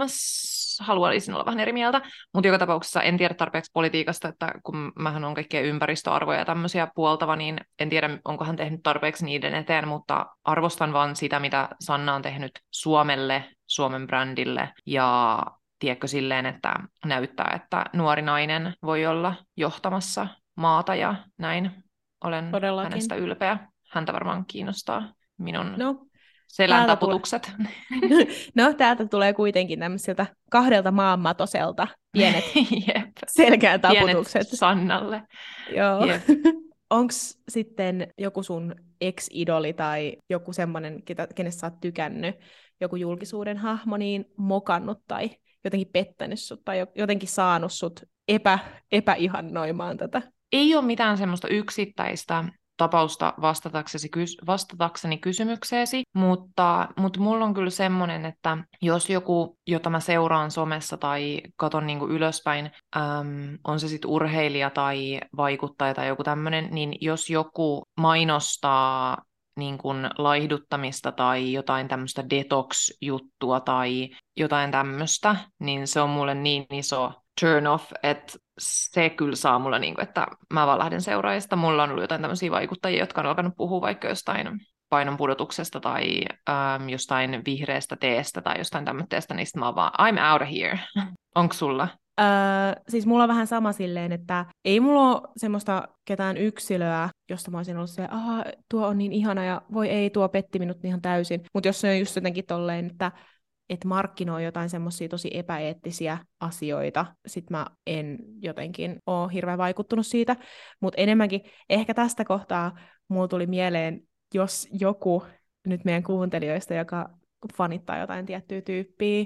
haluaisin olla vähän eri mieltä, mutta joka tapauksessa en tiedä tarpeeksi politiikasta, että kun mähän on kaikkia ympäristöarvoja ja tämmöisiä puoltava, niin en tiedä, onko hän tehnyt tarpeeksi niiden eteen, mutta arvostan vaan sitä, mitä Sanna on tehnyt Suomelle, Suomen brändille ja tiedätkö silleen, että näyttää, että nuori nainen voi olla johtamassa maata ja näin. Olen Todellakin. hänestä ylpeä. Häntä varmaan kiinnostaa minun no, selän taputukset. Tulee... no, täältä tulee kuitenkin tämmöisiltä kahdelta maanmatoselta pienet Jep. selkään taputukset. Pienet Sannalle. Joo. Onko sitten joku sun ex-idoli tai joku semmoinen, kenestä sä oot tykännyt, joku julkisuuden hahmo, niin mokannut tai jotenkin pettänyt sut tai jotenkin saanut sut epä, epäihannoimaan tätä? Ei ole mitään semmoista yksittäistä tapausta vastataksesi, vastatakseni kysymykseesi, mutta, mutta mulla on kyllä semmoinen, että jos joku, jota mä seuraan somessa tai katon niin ylöspäin, äm, on se sitten urheilija tai vaikuttaja tai joku tämmöinen, niin jos joku mainostaa niin kuin laihduttamista tai jotain tämmöistä detox-juttua tai jotain tämmöistä, niin se on mulle niin iso turn off, että se kyllä saa mulla, niin kuin, että mä vaan lähden seuraajista. Mulla on ollut jotain tämmöisiä vaikuttajia, jotka on alkanut puhua vaikka jostain painon pudotuksesta tai ähm, jostain vihreästä teestä tai jostain tämmöistä, niin mä vaan, I'm out of here. Onko sulla? Öö, siis mulla on vähän sama silleen, että ei mulla ole semmoista ketään yksilöä, josta mä olisin ollut se, aha, tuo on niin ihana ja voi ei, tuo petti minut ihan täysin. Mutta jos se on just jotenkin tolleen, että että markkinoi jotain semmoisia tosi epäeettisiä asioita. Sitten mä en jotenkin ole hirveän vaikuttunut siitä, mutta enemmänkin ehkä tästä kohtaa mulla tuli mieleen, jos joku nyt meidän kuuntelijoista, joka fanittaa jotain tiettyä tyyppiä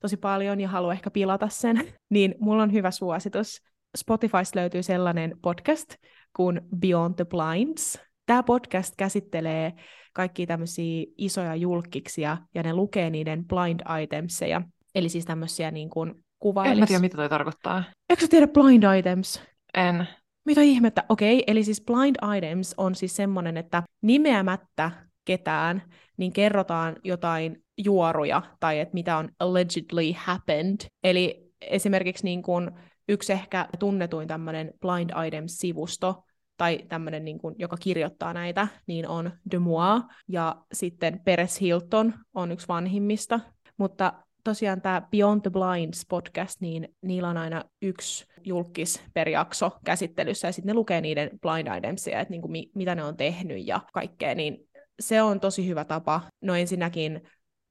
tosi paljon ja haluaa ehkä pilata sen, niin mulla on hyvä suositus. Spotifysta löytyy sellainen podcast kuin Beyond the Blinds. Tämä podcast käsittelee kaikki tämmöisiä isoja julkkiksia, ja ne lukee niiden blind itemseja, eli siis tämmöisiä niin kuin kuvailis... En mä tiedä, mitä toi tarkoittaa. Eikö sä tiedä blind items? En. Mitä ihmettä? Okei, okay, eli siis blind items on siis semmoinen, että nimeämättä ketään, niin kerrotaan jotain juoruja, tai että mitä on allegedly happened. Eli esimerkiksi niin kuin yksi ehkä tunnetuin tämmöinen blind items-sivusto tai tämmöinen, niin kuin, joka kirjoittaa näitä, niin on De Moi, ja sitten Peres Hilton on yksi vanhimmista, mutta tosiaan tämä Beyond the Blinds podcast, niin niillä on aina yksi julkis per jakso käsittelyssä, ja sitten ne lukee niiden blind itemsia, että niin kuin, mi- mitä ne on tehnyt ja kaikkea, niin se on tosi hyvä tapa. No ensinnäkin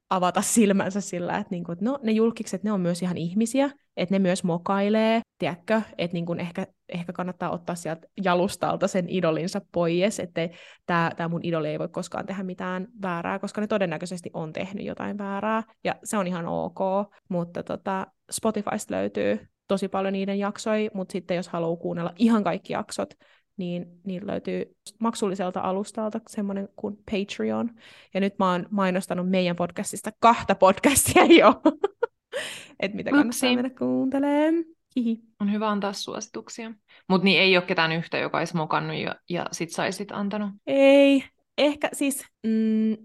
avata silmänsä sillä, että, niinku, että no, ne julkikset, ne on myös ihan ihmisiä, että ne myös mokailee, tiedätkö, että niinku ehkä, ehkä kannattaa ottaa sieltä jalustalta sen idolinsa pois, että tämä mun idoli ei voi koskaan tehdä mitään väärää, koska ne todennäköisesti on tehnyt jotain väärää, ja se on ihan ok, mutta tota, Spotifysta löytyy tosi paljon niiden jaksoja, mutta sitten jos haluaa kuunnella ihan kaikki jaksot, niin niin löytyy maksulliselta alustalta semmoinen kuin Patreon. Ja nyt mä oon mainostanut meidän podcastista kahta podcastia jo. että mitä kannattaa mennä kuuntelemaan. Hihi. On hyvä antaa suosituksia. Mutta niin ei ole ketään yhtä, joka olisi mokannut ja, ja sit saisit antanut. Ei. Ehkä siis, mm,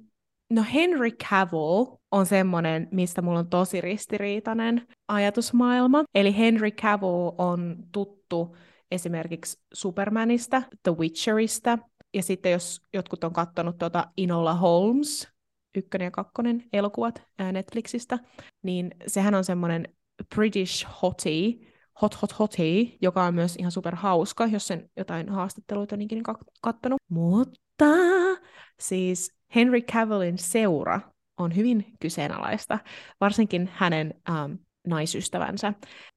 no Henry Cavill on semmoinen, mistä mulla on tosi ristiriitainen ajatusmaailma. Eli Henry Cavill on tuttu esimerkiksi Supermanista, The Witcherista, ja sitten jos jotkut on katsonut tuota Inola Holmes, ykkönen ja kakkonen elokuvat Netflixistä, niin sehän on semmoinen British hottie, Hot Hot Hotty, joka on myös ihan super hauska, jos sen jotain haastatteluita niinkin kattonut. Mutta siis Henry Cavillin seura on hyvin kyseenalaista, varsinkin hänen um, naisystävänsä.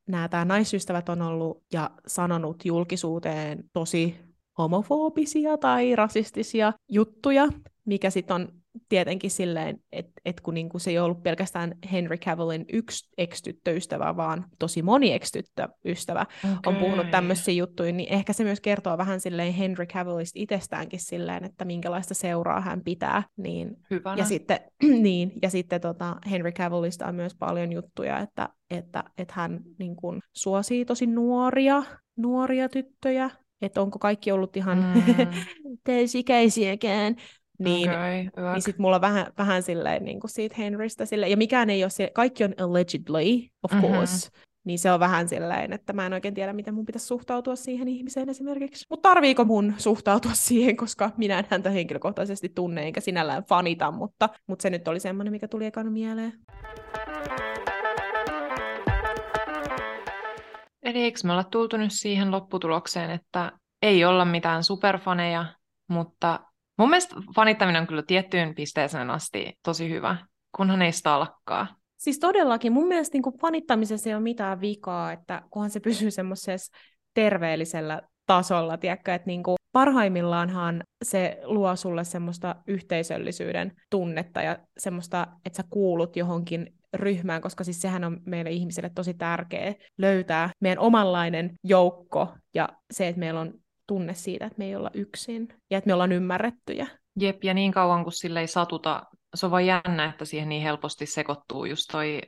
Nämä naisystävät on ollut ja sanonut julkisuuteen tosi homofobisia tai rasistisia juttuja, mikä sitten on tietenkin silleen, että et kun niinku se ei ollut pelkästään Henry Cavillin yksi ex-tyttöystävä, vaan tosi moni ex-tyttöystävä okay. on puhunut tämmöisiä juttuja, niin ehkä se myös kertoo vähän silleen Henry Cavillista itsestäänkin silleen, että minkälaista seuraa hän pitää. Niin, Hyvänä. ja sitten, niin, ja sitten tota, Henry Cavillista on myös paljon juttuja, että, että, että hän niin kuin, suosii tosi nuoria, nuoria tyttöjä, että onko kaikki ollut ihan mm. täysikäisiäkään, niin, okay, niin sitten mulla on vähän, vähän silleen niin kuin siitä Henrystä silleen, ja mikään ei ole silleen, kaikki on allegedly, of mm-hmm. course, niin se on vähän silleen, että mä en oikein tiedä, miten mun pitäisi suhtautua siihen ihmiseen esimerkiksi. Mutta tarviiko mun suhtautua siihen, koska minä en häntä henkilökohtaisesti tunne, enkä sinällään fanita, mutta, mutta se nyt oli semmoinen, mikä tuli ekana mieleen. Eli eikö me olla tultu nyt siihen lopputulokseen, että ei olla mitään superfaneja, mutta Mun mielestä fanittaminen on kyllä tiettyyn pisteeseen asti tosi hyvä, kunhan ei stalkkaa. Siis todellakin, mun mielestä niin kuin fanittamisessa ei ole mitään vikaa, että kunhan se pysyy semmoisessa terveellisellä tasolla, tiedätkö, että niin kuin parhaimmillaanhan se luo sulle semmoista yhteisöllisyyden tunnetta ja semmoista, että sä kuulut johonkin ryhmään, koska siis sehän on meille ihmisille tosi tärkeä löytää meidän omanlainen joukko ja se, että meillä on tunne siitä, että me ei olla yksin ja että me ollaan ymmärrettyjä. Jep, ja niin kauan kuin sille ei satuta, se on vaan jännä, että siihen niin helposti sekoittuu just toi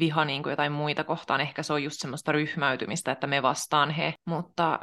viha niin kuin jotain muita kohtaan. Ehkä se on just semmoista ryhmäytymistä, että me vastaan he, mutta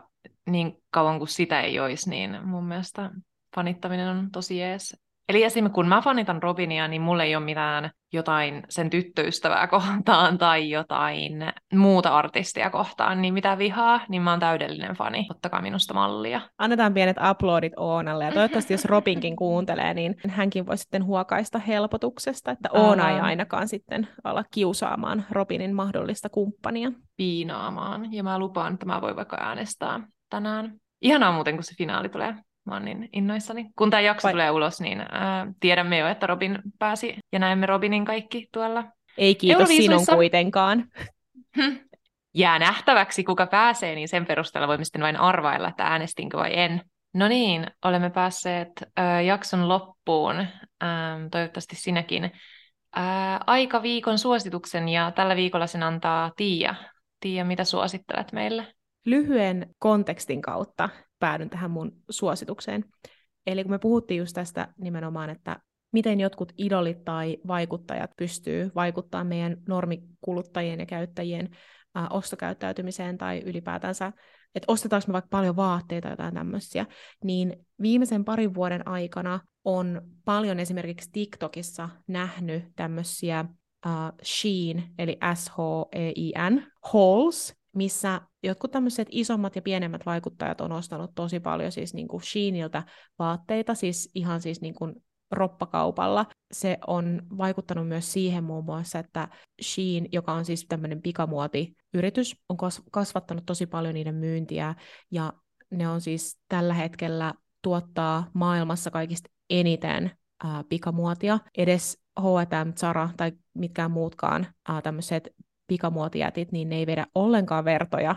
niin kauan kuin sitä ei olisi, niin mun mielestä fanittaminen on tosi jees. Eli esimerkiksi kun mä fanitan Robinia, niin mulla ei ole mitään jotain sen tyttöystävää kohtaan tai jotain muuta artistia kohtaan, niin mitä vihaa, niin mä oon täydellinen fani. Ottakaa minusta mallia. Annetaan pienet uploadit Oonalle ja toivottavasti jos Robinkin kuuntelee, niin hänkin voi sitten huokaista helpotuksesta, että Oona ei ainakaan sitten ala kiusaamaan Robinin mahdollista kumppania. Piinaamaan. Ja mä lupaan, että mä voin vaikka äänestää tänään. Ihanaa muuten, kun se finaali tulee. Mä oon niin innoissani. Kun tämä jakso Vai... tulee ulos, niin ää, tiedämme jo, että Robin pääsi ja näemme Robinin kaikki tuolla Ei kiitos sinun kuitenkaan. Hm. Jää nähtäväksi, kuka pääsee, niin sen perusteella voimme sitten vain arvailla, että äänestinkö vai en. No niin, olemme päässeet ää, jakson loppuun. Ää, toivottavasti sinäkin. Ää, aika viikon suosituksen ja tällä viikolla sen antaa Tiia. Tiia, mitä suosittelet meille? Lyhyen kontekstin kautta päädyn tähän mun suositukseen. Eli kun me puhuttiin just tästä nimenomaan, että miten jotkut idolit tai vaikuttajat pystyy vaikuttaa meidän normikuluttajien ja käyttäjien äh, ostokäyttäytymiseen tai ylipäätänsä, että ostetaanko me vaikka paljon vaatteita tai jotain tämmöisiä, niin viimeisen parin vuoden aikana on paljon esimerkiksi TikTokissa nähnyt tämmöisiä uh, Shein, eli S-H-E-I-N, hauls, missä jotkut tämmöiset isommat ja pienemmät vaikuttajat on ostanut tosi paljon siis niin kuin Sheiniltä vaatteita, siis ihan siis niin kuin roppakaupalla. Se on vaikuttanut myös siihen muun muassa, että Shein, joka on siis tämmöinen pikamuotiyritys, on kasvattanut tosi paljon niiden myyntiä, ja ne on siis tällä hetkellä tuottaa maailmassa kaikista eniten ää, pikamuotia. Edes H&M, Zara tai mitkään muutkaan ää, tämmöiset pikamuotijätit, niin ne ei vedä ollenkaan vertoja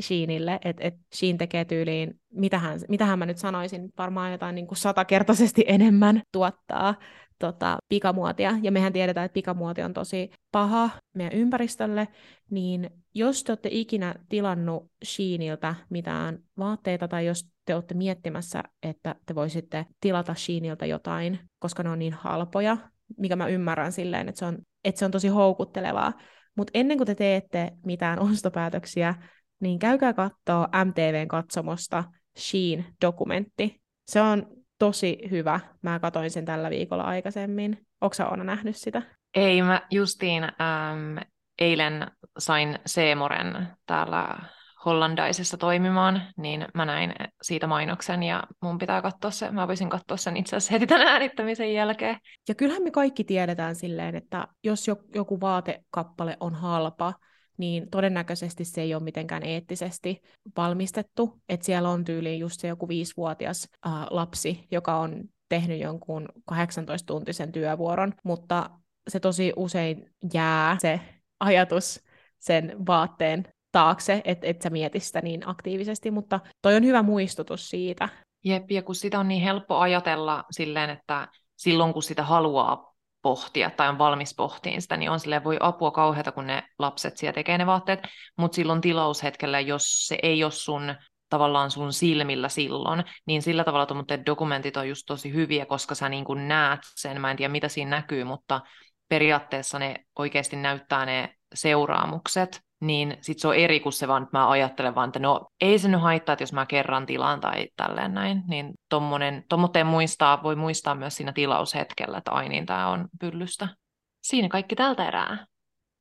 Sheenille, että et Sheen tekee tyyliin, mitähän, mitähän mä nyt sanoisin, varmaan jotain niin kuin satakertaisesti enemmän tuottaa tota, pikamuotia, ja mehän tiedetään, että pikamuoti on tosi paha meidän ympäristölle, niin jos te olette ikinä tilannut Sheeniltä mitään vaatteita, tai jos te olette miettimässä, että te voisitte tilata Sheeniltä jotain, koska ne on niin halpoja, mikä mä ymmärrän silleen, että se on, että se on tosi houkuttelevaa, mutta ennen kuin te teette mitään ostopäätöksiä, niin käykää katsoa MTVn katsomosta Sheen-dokumentti. Se on tosi hyvä. Mä katoin sen tällä viikolla aikaisemmin. Onko Oona nähnyt sitä? Ei, mä justiin ähm, eilen sain Seemoren täällä hollandaisessa toimimaan, niin mä näin siitä mainoksen ja mun pitää katsoa se. Mä voisin katsoa sen itse asiassa heti tämän äänittämisen jälkeen. Ja kyllähän me kaikki tiedetään silleen, että jos joku vaatekappale on halpa, niin todennäköisesti se ei ole mitenkään eettisesti valmistettu. Että siellä on tyyliin just se joku viisivuotias äh, lapsi, joka on tehnyt jonkun 18-tuntisen työvuoron, mutta se tosi usein jää se ajatus sen vaatteen taakse, että et sä mietit sitä niin aktiivisesti, mutta toi on hyvä muistutus siitä. Jep, ja kun sitä on niin helppo ajatella silleen, että silloin kun sitä haluaa pohtia tai on valmis pohtiin sitä, niin on silleen, voi apua kauheata, kun ne lapset siellä tekee ne vaatteet, mutta silloin tilaushetkellä, jos se ei ole sun tavallaan sun silmillä silloin, niin sillä tavalla tuommoiset dokumentit on just tosi hyviä, koska sä niin kuin näet sen, mä en tiedä mitä siinä näkyy, mutta periaatteessa ne oikeasti näyttää ne seuraamukset, niin sit se on eri kuin se vaan, että mä ajattelen vaan, että no ei se nyt haittaa, että jos mä kerran tilaan tai tälleen näin, niin tommoteen muistaa, voi muistaa myös siinä tilaushetkellä, että ai niin tää on pyllystä. Siinä kaikki tältä erää.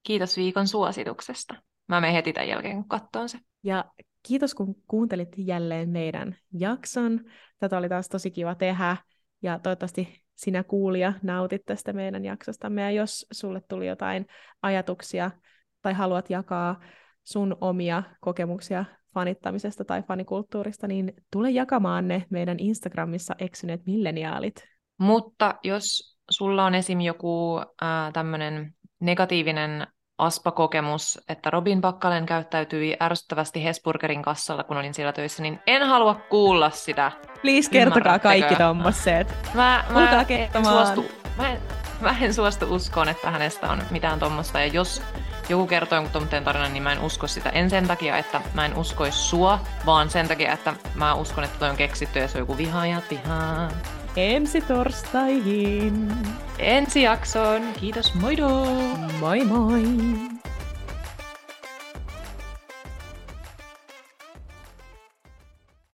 Kiitos viikon suosituksesta. Mä menen heti tämän jälkeen, kun katsoin se. Ja kiitos, kun kuuntelit jälleen meidän jakson. Tätä oli taas tosi kiva tehdä. Ja toivottavasti sinä kuulija nautit tästä meidän jaksostamme. Ja jos sulle tuli jotain ajatuksia tai haluat jakaa sun omia kokemuksia fanittamisesta tai fanikulttuurista, niin tule jakamaan ne meidän Instagramissa eksyneet milleniaalit. Mutta jos sulla on esim. joku äh, tämmöinen negatiivinen aspa-kokemus, että Robin Pakkalen käyttäytyi ärsyttävästi Hesburgerin kassalla, kun olin siellä töissä, niin en halua kuulla sitä. Please kertokaa kaikki tommoset. Mä, mä, en suostu, mä, en, mä en suostu uskoon, että hänestä on mitään tuommoista. Ja jos joku kertoo jonkun tuommoisen tarinan, niin mä en usko sitä. En sen takia, että mä en uskoisi sua, vaan sen takia, että mä uskon, että toi on keksitty ja se on joku vihaajat vihaa. Ensi torstaihin. Ensi jaksoon. Kiitos, moido! Moi moi!